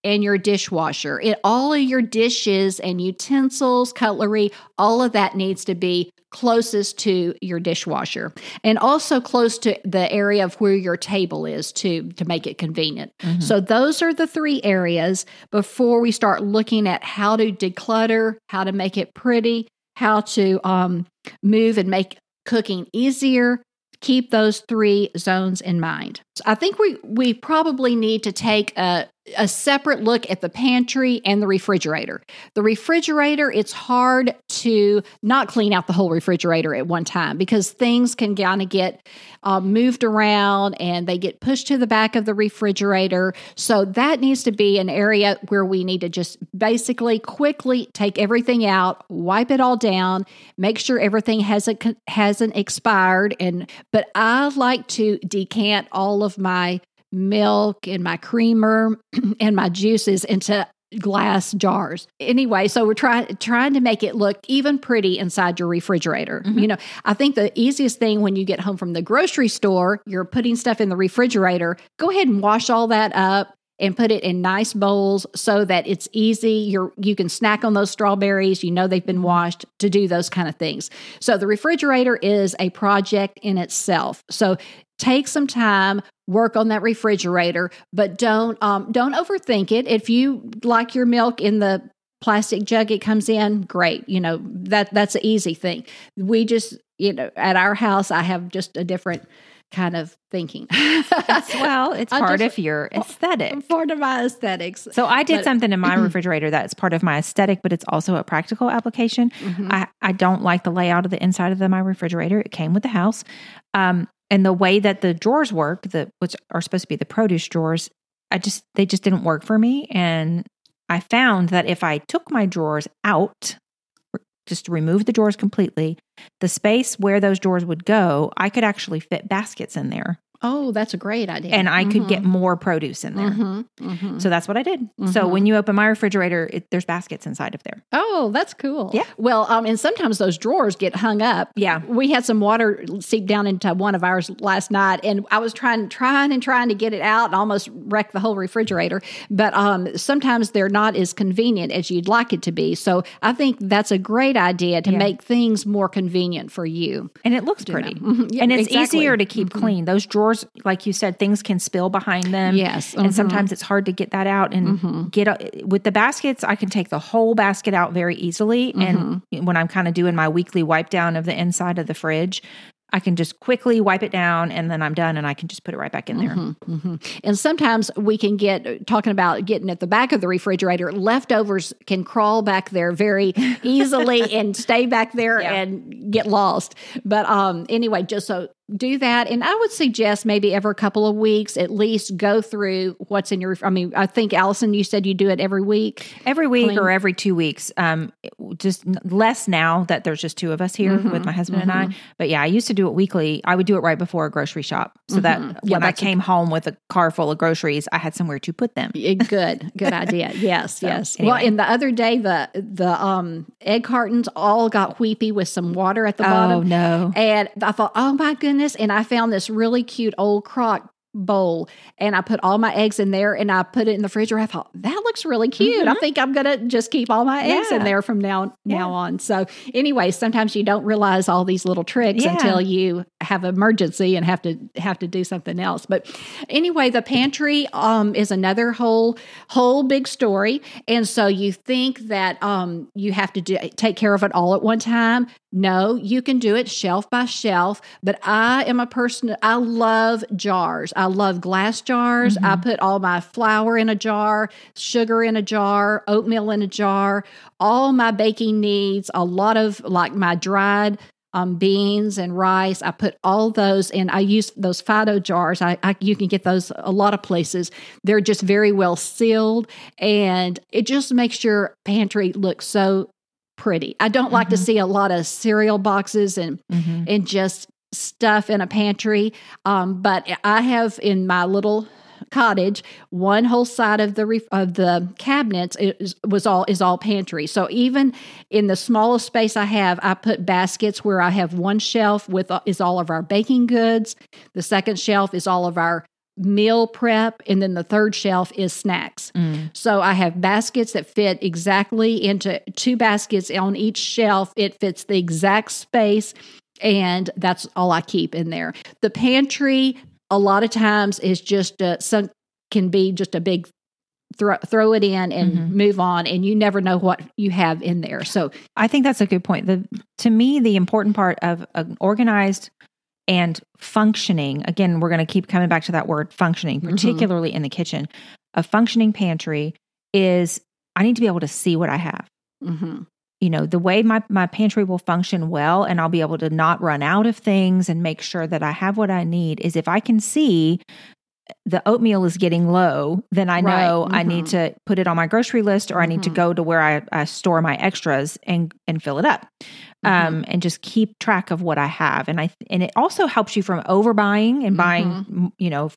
and your dishwasher. It all of your dishes and utensils, cutlery, all of that needs to be closest to your dishwasher and also close to the area of where your table is to to make it convenient. Mm-hmm. So those are the three areas before we start looking at how to declutter, how to make it pretty, how to um, move and make cooking easier. Keep those three zones in mind. I think we we probably need to take a a separate look at the pantry and the refrigerator. The refrigerator, it's hard to not clean out the whole refrigerator at one time because things can kind of get uh, moved around and they get pushed to the back of the refrigerator. So that needs to be an area where we need to just basically quickly take everything out, wipe it all down, make sure everything hasn't hasn't expired. And but I like to decant all of my milk and my creamer and my juices into glass jars. Anyway, so we're trying trying to make it look even pretty inside your refrigerator. Mm-hmm. You know, I think the easiest thing when you get home from the grocery store, you're putting stuff in the refrigerator, go ahead and wash all that up and put it in nice bowls so that it's easy you're you can snack on those strawberries you know they've been washed to do those kind of things so the refrigerator is a project in itself so take some time work on that refrigerator but don't um, don't overthink it. If you like your milk in the plastic jug it comes in great you know that that's an easy thing. We just you know at our house i have just a different kind of thinking. Well it's part of your aesthetic. Part of my aesthetics. So i did but, something in my refrigerator that's part of my aesthetic but it's also a practical application. Mm-hmm. I, I don't like the layout of the inside of the, my refrigerator. It came with the house. Um, and the way that the drawers work, the which are supposed to be the produce drawers, I just they just didn't work for me. And I found that if I took my drawers out, just remove the drawers completely, the space where those drawers would go, I could actually fit baskets in there. Oh, that's a great idea. And I mm-hmm. could get mm-hmm. more produce in there. Mm-hmm. Mm-hmm. So that's what I did. Mm-hmm. So when you open my refrigerator, it, there's baskets inside of there. Oh, that's cool. Yeah. Well, um, and sometimes those drawers get hung up. Yeah. We had some water seep down into one of ours last night, and I was trying, trying, and trying to get it out, and almost wrecked the whole refrigerator. But um, sometimes they're not as convenient as you'd like it to be. So I think that's a great idea to yeah. make things more convenient for you. And it looks pretty. Yeah, and it's exactly. easier to keep mm-hmm. clean. Those drawers, like you said things can spill behind them. Yes. Mm-hmm. And sometimes it's hard to get that out and mm-hmm. get with the baskets. I can take the whole basket out very easily. And mm-hmm. when I'm kind of doing my weekly wipe down of the inside of the fridge, I can just quickly wipe it down and then I'm done and I can just put it right back in there. Mm-hmm, mm-hmm. And sometimes we can get talking about getting at the back of the refrigerator, leftovers can crawl back there very easily and stay back there yeah. and get lost. But um anyway, just so do that and i would suggest maybe every couple of weeks at least go through what's in your i mean i think allison you said you do it every week every week clean. or every two weeks um just less now that there's just two of us here mm-hmm, with my husband mm-hmm. and i mm-hmm. but yeah i used to do it weekly i would do it right before a grocery shop so mm-hmm. that yeah, when i came a, home with a car full of groceries i had somewhere to put them good good idea yes so, yes anyway. well and the other day the the um egg cartons all got weepy with some water at the oh, bottom no and i thought oh my goodness goodness. And I found this really cute old crock bowl and I put all my eggs in there and I put it in the refrigerator. I thought that looks really cute. Mm-hmm. I think I'm gonna just keep all my eggs yeah. in there from now yeah. now on. So anyway, sometimes you don't realize all these little tricks yeah. until you have emergency and have to have to do something else. But anyway, the pantry um, is another whole whole big story. And so you think that um, you have to do, take care of it all at one time. No, you can do it shelf by shelf. But I am a person, I love jars. I love glass jars. Mm-hmm. I put all my flour in a jar, sugar in a jar, oatmeal in a jar, all my baking needs, a lot of like my dried um, beans and rice. I put all those in. I use those Fido jars. I, I, you can get those a lot of places. They're just very well sealed, and it just makes your pantry look so pretty. I don't mm-hmm. like to mm-hmm. see a lot of cereal boxes and mm-hmm. and just stuff in a pantry. Um, but I have in my little cottage one whole side of the ref- of the cabinets is, was all is all pantry so even in the smallest space i have i put baskets where i have one shelf with uh, is all of our baking goods the second shelf is all of our meal prep and then the third shelf is snacks mm. so i have baskets that fit exactly into two baskets on each shelf it fits the exact space and that's all I keep in there. The pantry a lot of times is just a, some can be just a big throw throw it in and mm-hmm. move on and you never know what you have in there. So I think that's a good point. The to me the important part of an organized and functioning again we're going to keep coming back to that word functioning mm-hmm. particularly mm-hmm. in the kitchen. A functioning pantry is I need to be able to see what I have. Mm-hmm you know the way my my pantry will function well and I'll be able to not run out of things and make sure that I have what I need is if I can see the oatmeal is getting low, then I know right. mm-hmm. I need mm-hmm. to put it on my grocery list or mm-hmm. I need to mm-hmm. go to where I, I, store my extras and and fill it up. Mm-hmm. Um, and just keep track of what I have. And I and it also helps you from overbuying and buying, mm-hmm. you know,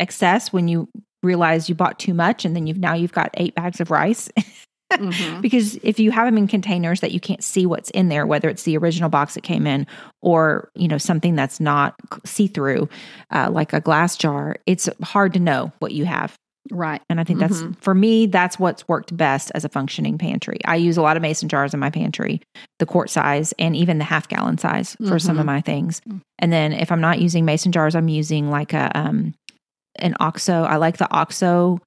excess when you realize you bought too much and then you've now you've got eight bags of rice mm-hmm. because if you have them in containers that you can't see what's in there whether it's the original box that came in or you know something that's not see-through uh, like a glass jar it's hard to know what you have right and i think that's mm-hmm. for me that's what's worked best as a functioning pantry i use a lot of mason jars in my pantry the quart size and even the half gallon size for mm-hmm. some of mm-hmm. my things mm. and then if i'm not using mason jars i'm using like a um an oxo i like the oxo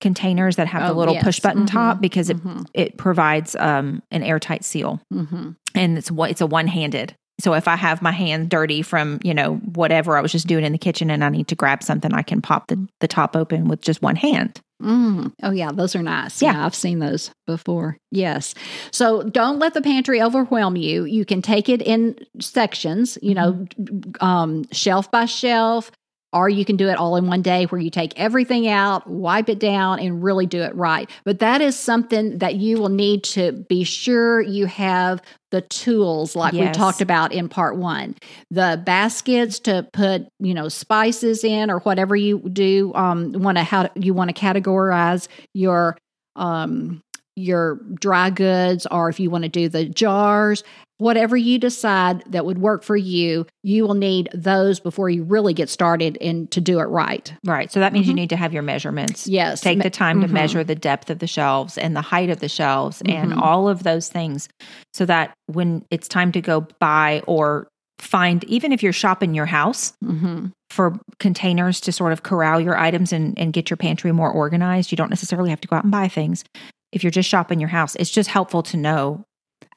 containers that have oh, the little yes. push button mm-hmm. top because it mm-hmm. it provides um, an airtight seal, mm-hmm. and it's what it's a one handed. So if I have my hand dirty from you know whatever I was just doing in the kitchen and I need to grab something, I can pop the the top open with just one hand. Mm. Oh, yeah, those are nice. Yeah. yeah. I've seen those before. Yes. So don't let the pantry overwhelm you. You can take it in sections, you know, mm-hmm. um, shelf by shelf, or you can do it all in one day where you take everything out, wipe it down, and really do it right. But that is something that you will need to be sure you have the tools like yes. we talked about in part one the baskets to put you know spices in or whatever you do um want to how you want to categorize your um your dry goods or if you want to do the jars whatever you decide that would work for you, you will need those before you really get started and to do it right. Right. So that means mm-hmm. you need to have your measurements. Yes. Take the time mm-hmm. to measure the depth of the shelves and the height of the shelves mm-hmm. and all of those things so that when it's time to go buy or find, even if you're shopping your house mm-hmm. for containers to sort of corral your items and, and get your pantry more organized, you don't necessarily have to go out and buy things if you're just shopping your house, it's just helpful to know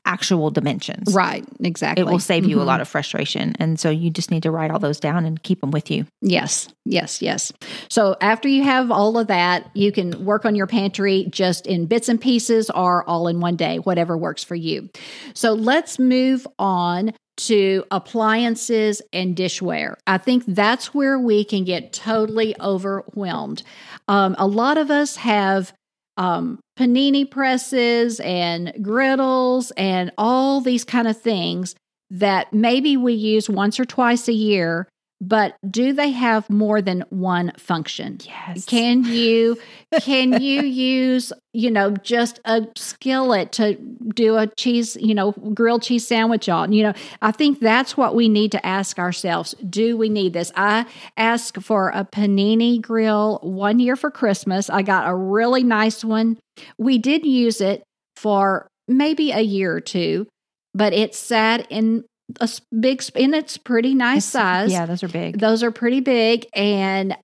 actual dimensions. Right, exactly. It will save you mm-hmm. a lot of frustration. And so you just need to write all those down and keep them with you. Yes, yes, yes. So after you have all of that, you can work on your pantry just in bits and pieces or all in one day, whatever works for you. So let's move on to appliances and dishware. I think that's where we can get totally overwhelmed. Um, a lot of us have um, panini presses and griddles and all these kind of things that maybe we use once or twice a year but do they have more than one function? Yes. Can you can you use, you know, just a skillet to do a cheese, you know, grilled cheese sandwich on? You know, I think that's what we need to ask ourselves. Do we need this? I asked for a panini grill one year for Christmas. I got a really nice one. We did use it for maybe a year or two, but it sat in a big and it's pretty nice size. Yeah, those are big. Those are pretty big and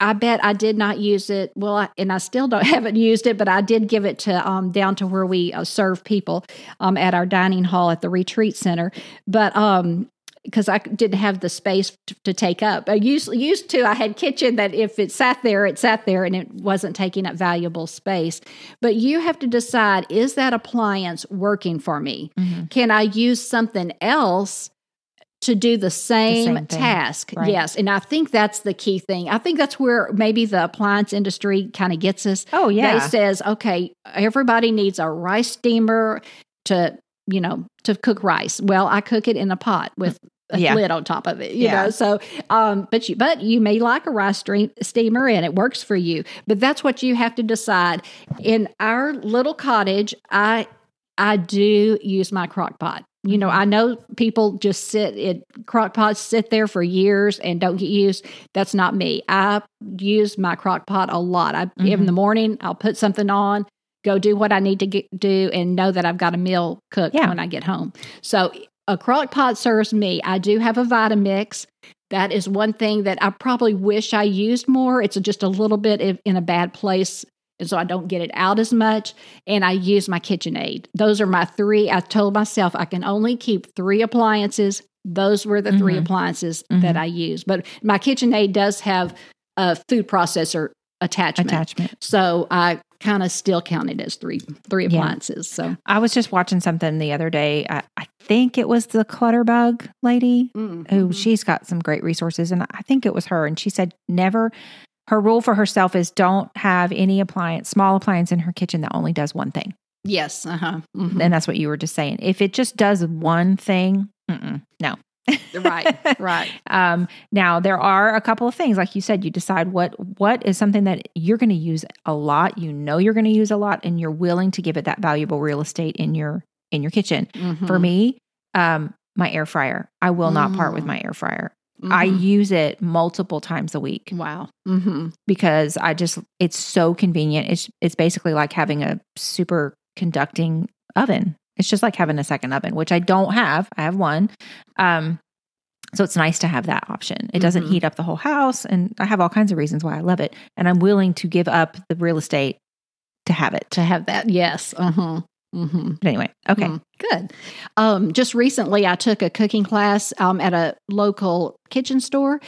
I bet I did not use it. Well, I, and I still don't haven't used it, but I did give it to um, down to where we uh, serve people um, at our dining hall at the retreat center. But um, because I didn't have the space to, to, take up. I used used to I had kitchen that if it sat there, it sat there and it wasn't taking up valuable space. But you have to decide is that appliance working for me? Mm-hmm. Can I use something else? To do the same, the same task. Right. Yes. And I think that's the key thing. I think that's where maybe the appliance industry kind of gets us. Oh, yeah. They says, okay, everybody needs a rice steamer to you know, to cook rice. Well, I cook it in a pot with a yeah. lid on top of it, you yeah. know. So, um, but you, but you may like a rice stream, steamer and it works for you. But that's what you have to decide. In our little cottage, I, I do use my crock pot. You know, I know people just sit it crock pots sit there for years and don't get used. That's not me. I use my crock pot a lot. I mm-hmm. in the morning I'll put something on, go do what I need to get, do, and know that I've got a meal cooked yeah. when I get home. So a crock pot serves me. I do have a Vitamix. That is one thing that I probably wish I used more. It's just a little bit in a bad place, and so I don't get it out as much. And I use my KitchenAid. Those are my three. I told myself I can only keep three appliances. Those were the mm-hmm. three appliances mm-hmm. that I use. But my KitchenAid does have a food processor attachment. Attachment. So I kind of still counted as three three appliances. Yeah. So I was just watching something the other day. I, I think it was the Clutterbug lady mm-hmm. who she's got some great resources, and I think it was her. And she said never. Her rule for herself is don't have any appliance, small appliance in her kitchen that only does one thing. Yes, uh huh. Mm-hmm. And that's what you were just saying. If it just does one thing, no, right right um, now there are a couple of things like you said you decide what what is something that you're going to use a lot you know you're going to use a lot and you're willing to give it that valuable real estate in your in your kitchen mm-hmm. for me um, my air fryer i will mm-hmm. not part with mm. my air fryer mm-hmm. i use it multiple times a week wow mm-hmm. because i just it's so convenient it's it's basically like having a super conducting oven it's just like having a second oven, which I don't have. I have one. Um, so it's nice to have that option. It doesn't mm-hmm. heat up the whole house. And I have all kinds of reasons why I love it. And I'm willing to give up the real estate to have it. To have that. Yes. Uh-huh. Mm-hmm. But anyway, okay. Mm, good. Um, just recently, I took a cooking class um, at a local kitchen store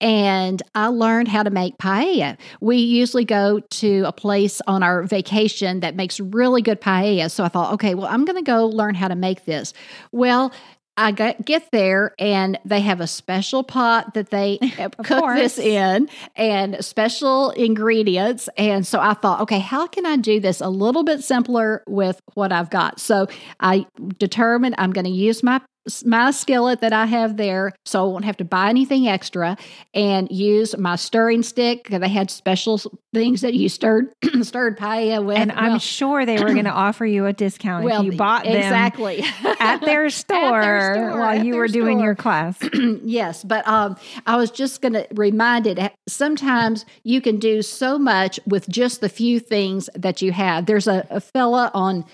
and I learned how to make paella. We usually go to a place on our vacation that makes really good paella. So I thought, okay, well, I'm going to go learn how to make this. Well, I get, get there and they have a special pot that they uh, cook course. this in and special ingredients. And so I thought, okay, how can I do this a little bit simpler with what I've got? So I determined I'm going to use my my skillet that I have there, so I won't have to buy anything extra, and use my stirring stick they had special things that you stirred stirred paella with. And I'm sure they were going to offer you a discount well, if you bought them exactly at their store, at their store while you were doing your class. yes, but um, I was just going to remind it. Sometimes you can do so much with just the few things that you have. There's a, a fella on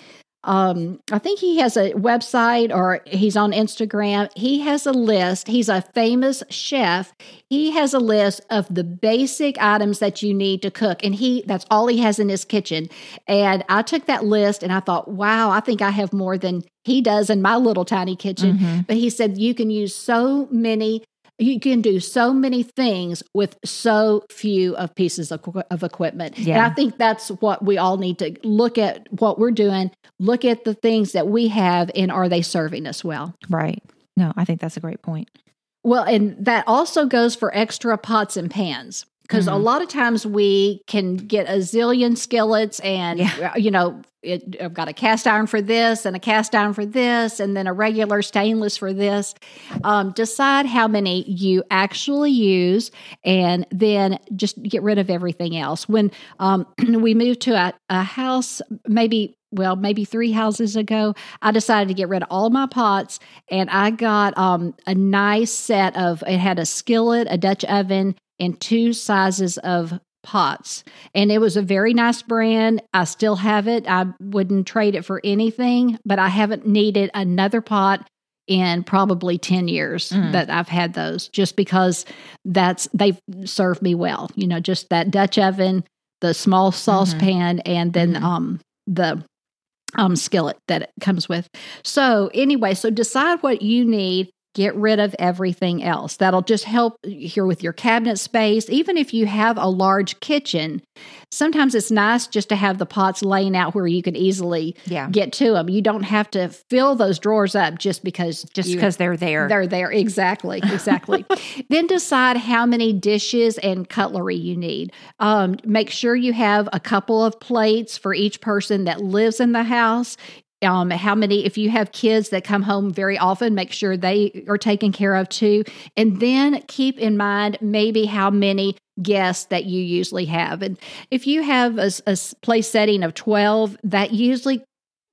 um, I think he has a website or he's on Instagram. He has a list. He's a famous chef. He has a list of the basic items that you need to cook, and he that's all he has in his kitchen. And I took that list and I thought, wow, I think I have more than he does in my little tiny kitchen. Mm-hmm. But he said you can use so many you can do so many things with so few of pieces of, of equipment. Yeah. And I think that's what we all need to look at what we're doing, look at the things that we have, and are they serving us well? Right. No, I think that's a great point. Well, and that also goes for extra pots and pans because mm-hmm. a lot of times we can get a zillion skillets and yeah. you know it, I've got a cast iron for this and a cast iron for this, and then a regular stainless for this. Um, decide how many you actually use, and then just get rid of everything else. When um, we moved to a, a house, maybe well, maybe three houses ago, I decided to get rid of all my pots and I got um, a nice set of, it had a skillet, a Dutch oven, and two sizes of pots. And it was a very nice brand. I still have it. I wouldn't trade it for anything, but I haven't needed another pot in probably 10 years mm. that I've had those just because that's they've served me well. You know, just that Dutch oven, the small mm-hmm. saucepan mm-hmm. and then mm-hmm. um the um skillet that it comes with. So anyway, so decide what you need get rid of everything else. That'll just help here with your cabinet space. Even if you have a large kitchen, sometimes it's nice just to have the pots laying out where you can easily yeah. get to them. You don't have to fill those drawers up just because just because they're there. They're there exactly, exactly. then decide how many dishes and cutlery you need. Um, make sure you have a couple of plates for each person that lives in the house um, how many, if you have kids that come home very often, make sure they are taken care of too. And then keep in mind maybe how many guests that you usually have. And if you have a, a place setting of 12, that usually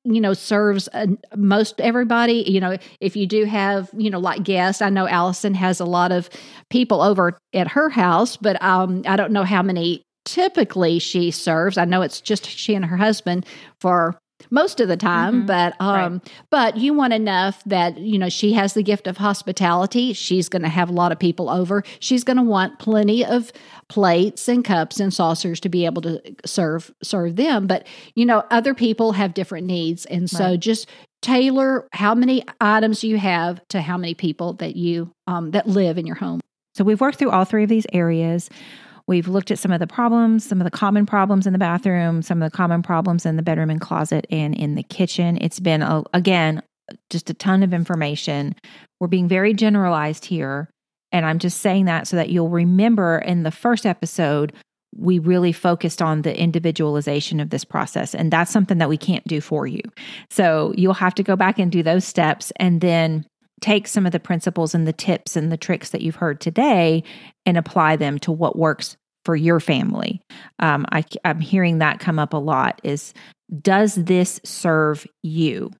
you know serves uh, most everybody you know if you do have you know like guests i know allison has a lot of people over at her house but um i don't know how many typically she serves i know it's just she and her husband for most of the time mm-hmm. but um right. but you want enough that you know she has the gift of hospitality she's going to have a lot of people over she's going to want plenty of plates and cups and saucers to be able to serve serve them but you know other people have different needs and so right. just tailor how many items you have to how many people that you um that live in your home so we've worked through all three of these areas We've looked at some of the problems, some of the common problems in the bathroom, some of the common problems in the bedroom and closet and in the kitchen. It's been, a, again, just a ton of information. We're being very generalized here. And I'm just saying that so that you'll remember in the first episode, we really focused on the individualization of this process. And that's something that we can't do for you. So you'll have to go back and do those steps and then take some of the principles and the tips and the tricks that you've heard today and apply them to what works for your family. Um, I, I'm hearing that come up a lot is does this serve you?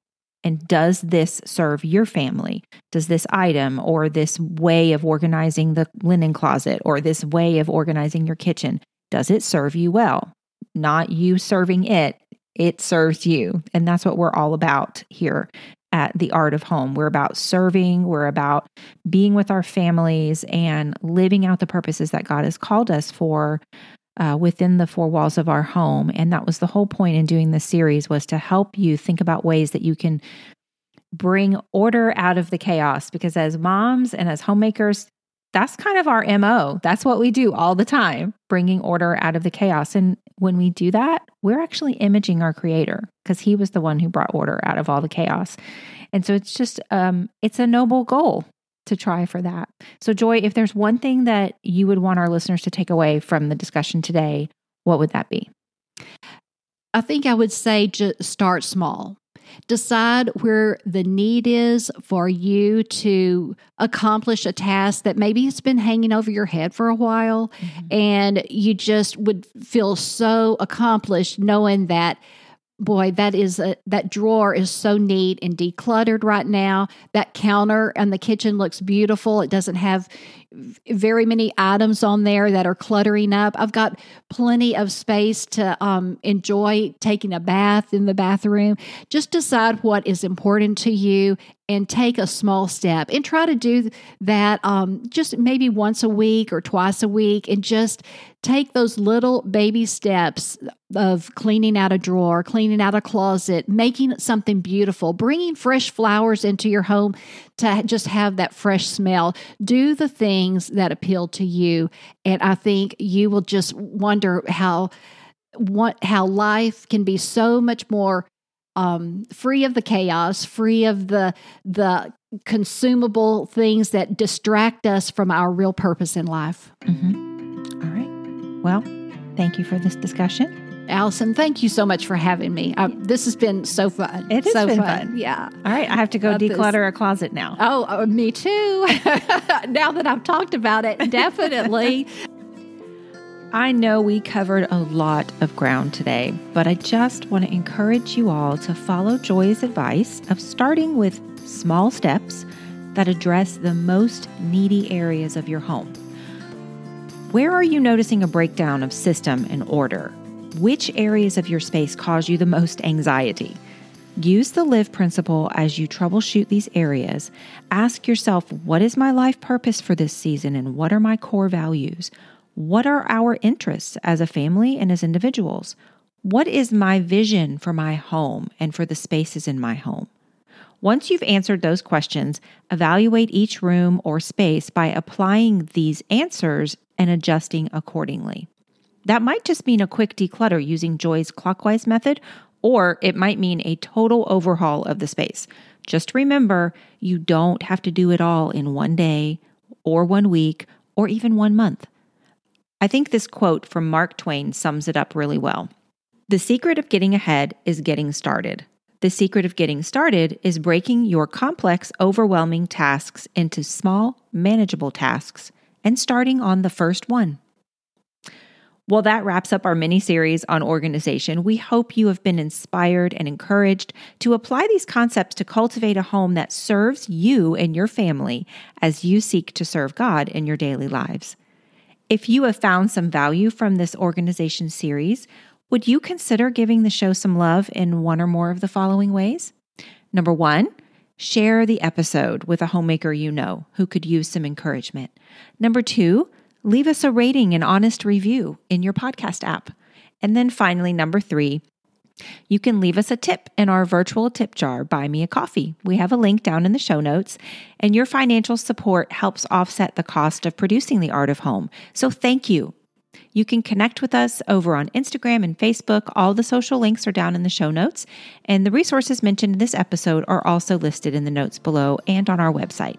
And does this serve your family? Does this item or this way of organizing the linen closet or this way of organizing your kitchen, does it serve you well? Not you serving it, it serves you. And that's what we're all about here at the art of home. We're about serving, we're about being with our families and living out the purposes that God has called us for uh, within the four walls of our home. And that was the whole point in doing this series was to help you think about ways that you can bring order out of the chaos because as moms and as homemakers that's kind of our MO. That's what we do all the time, bringing order out of the chaos. And when we do that, we're actually imaging our creator because he was the one who brought order out of all the chaos. And so it's just, um, it's a noble goal to try for that. So, Joi, if there's one thing that you would want our listeners to take away from the discussion today, what would that be? I think I would say just start small. Decide where the need is for you to accomplish a task that maybe has been hanging over your head for a while, mm-hmm. and you just would feel so accomplished knowing that boy that is a, that drawer is so neat and decluttered right now that counter in the kitchen looks beautiful it doesn't have very many items on there that are cluttering up i've got plenty of space to um, enjoy taking a bath in the bathroom just decide what is important to you and take a small step and try to do that um, just maybe once a week or twice a week and just take those little baby steps of cleaning out a drawer, cleaning out a closet, making something beautiful, bringing fresh flowers into your home to just have that fresh smell. Do the things that appeal to you. And I think you will just wonder how what how life can be so much more um, free of the chaos, free of the the consumable things that distract us from our real purpose in life. Mm-hmm. All right. Well, thank you for this discussion. Allison, thank you so much for having me. Uh, this has been so fun. It has so been fun. Yeah. All right, I have to go Love this. declutter a closet now. Oh, uh, me too. now that I've talked about it, definitely. I know we covered a lot of ground today, but I just want to encourage you all to follow Joi's advice of starting with small steps that address the most needy areas of your home. Where are you noticing a breakdown of system and order? Which areas of your space cause you the most anxiety? Use the live principle as you troubleshoot these areas. Ask yourself, what is my life purpose for this season and what are my core values? What are our interests as a family and as individuals? What is my vision for my home and for the spaces in my home? Once you've answered those questions, evaluate each room or space by applying these answers and adjusting accordingly. That might just mean a quick declutter using Joi's clockwise method, or it might mean a total overhaul of the space. Just remember, you don't have to do it all in one day, or one week, or even one month. I think this quote from Mark Twain sums it up really well. The secret of getting ahead is getting started. The secret of getting started is breaking your complex, overwhelming tasks into small, manageable tasks and starting on the first one. Well, that wraps up our mini series on organization. We hope you have been inspired and encouraged to apply these concepts to cultivate a home that serves you and your family as you seek to serve God in your daily lives. If you have found some value from this organization series, would you consider giving the show some love in one or more of the following ways? Number one, share the episode with a homemaker you know who could use some encouragement. Number two, leave us a rating and honest review in your podcast app. And then finally, number three, you can leave us a tip in our virtual tip jar, Buy Me a Coffee. We have a link down in the show notes, and your financial support helps offset the cost of producing The Art of Home. So thank you. You can connect with us over on Instagram and Facebook. All the social links are down in the show notes, and the resources mentioned in this episode are also listed in the notes below and on our website.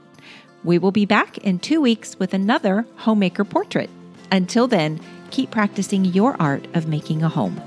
We will be back in two weeks with another homemaker portrait. Until then, keep practicing your art of making a home.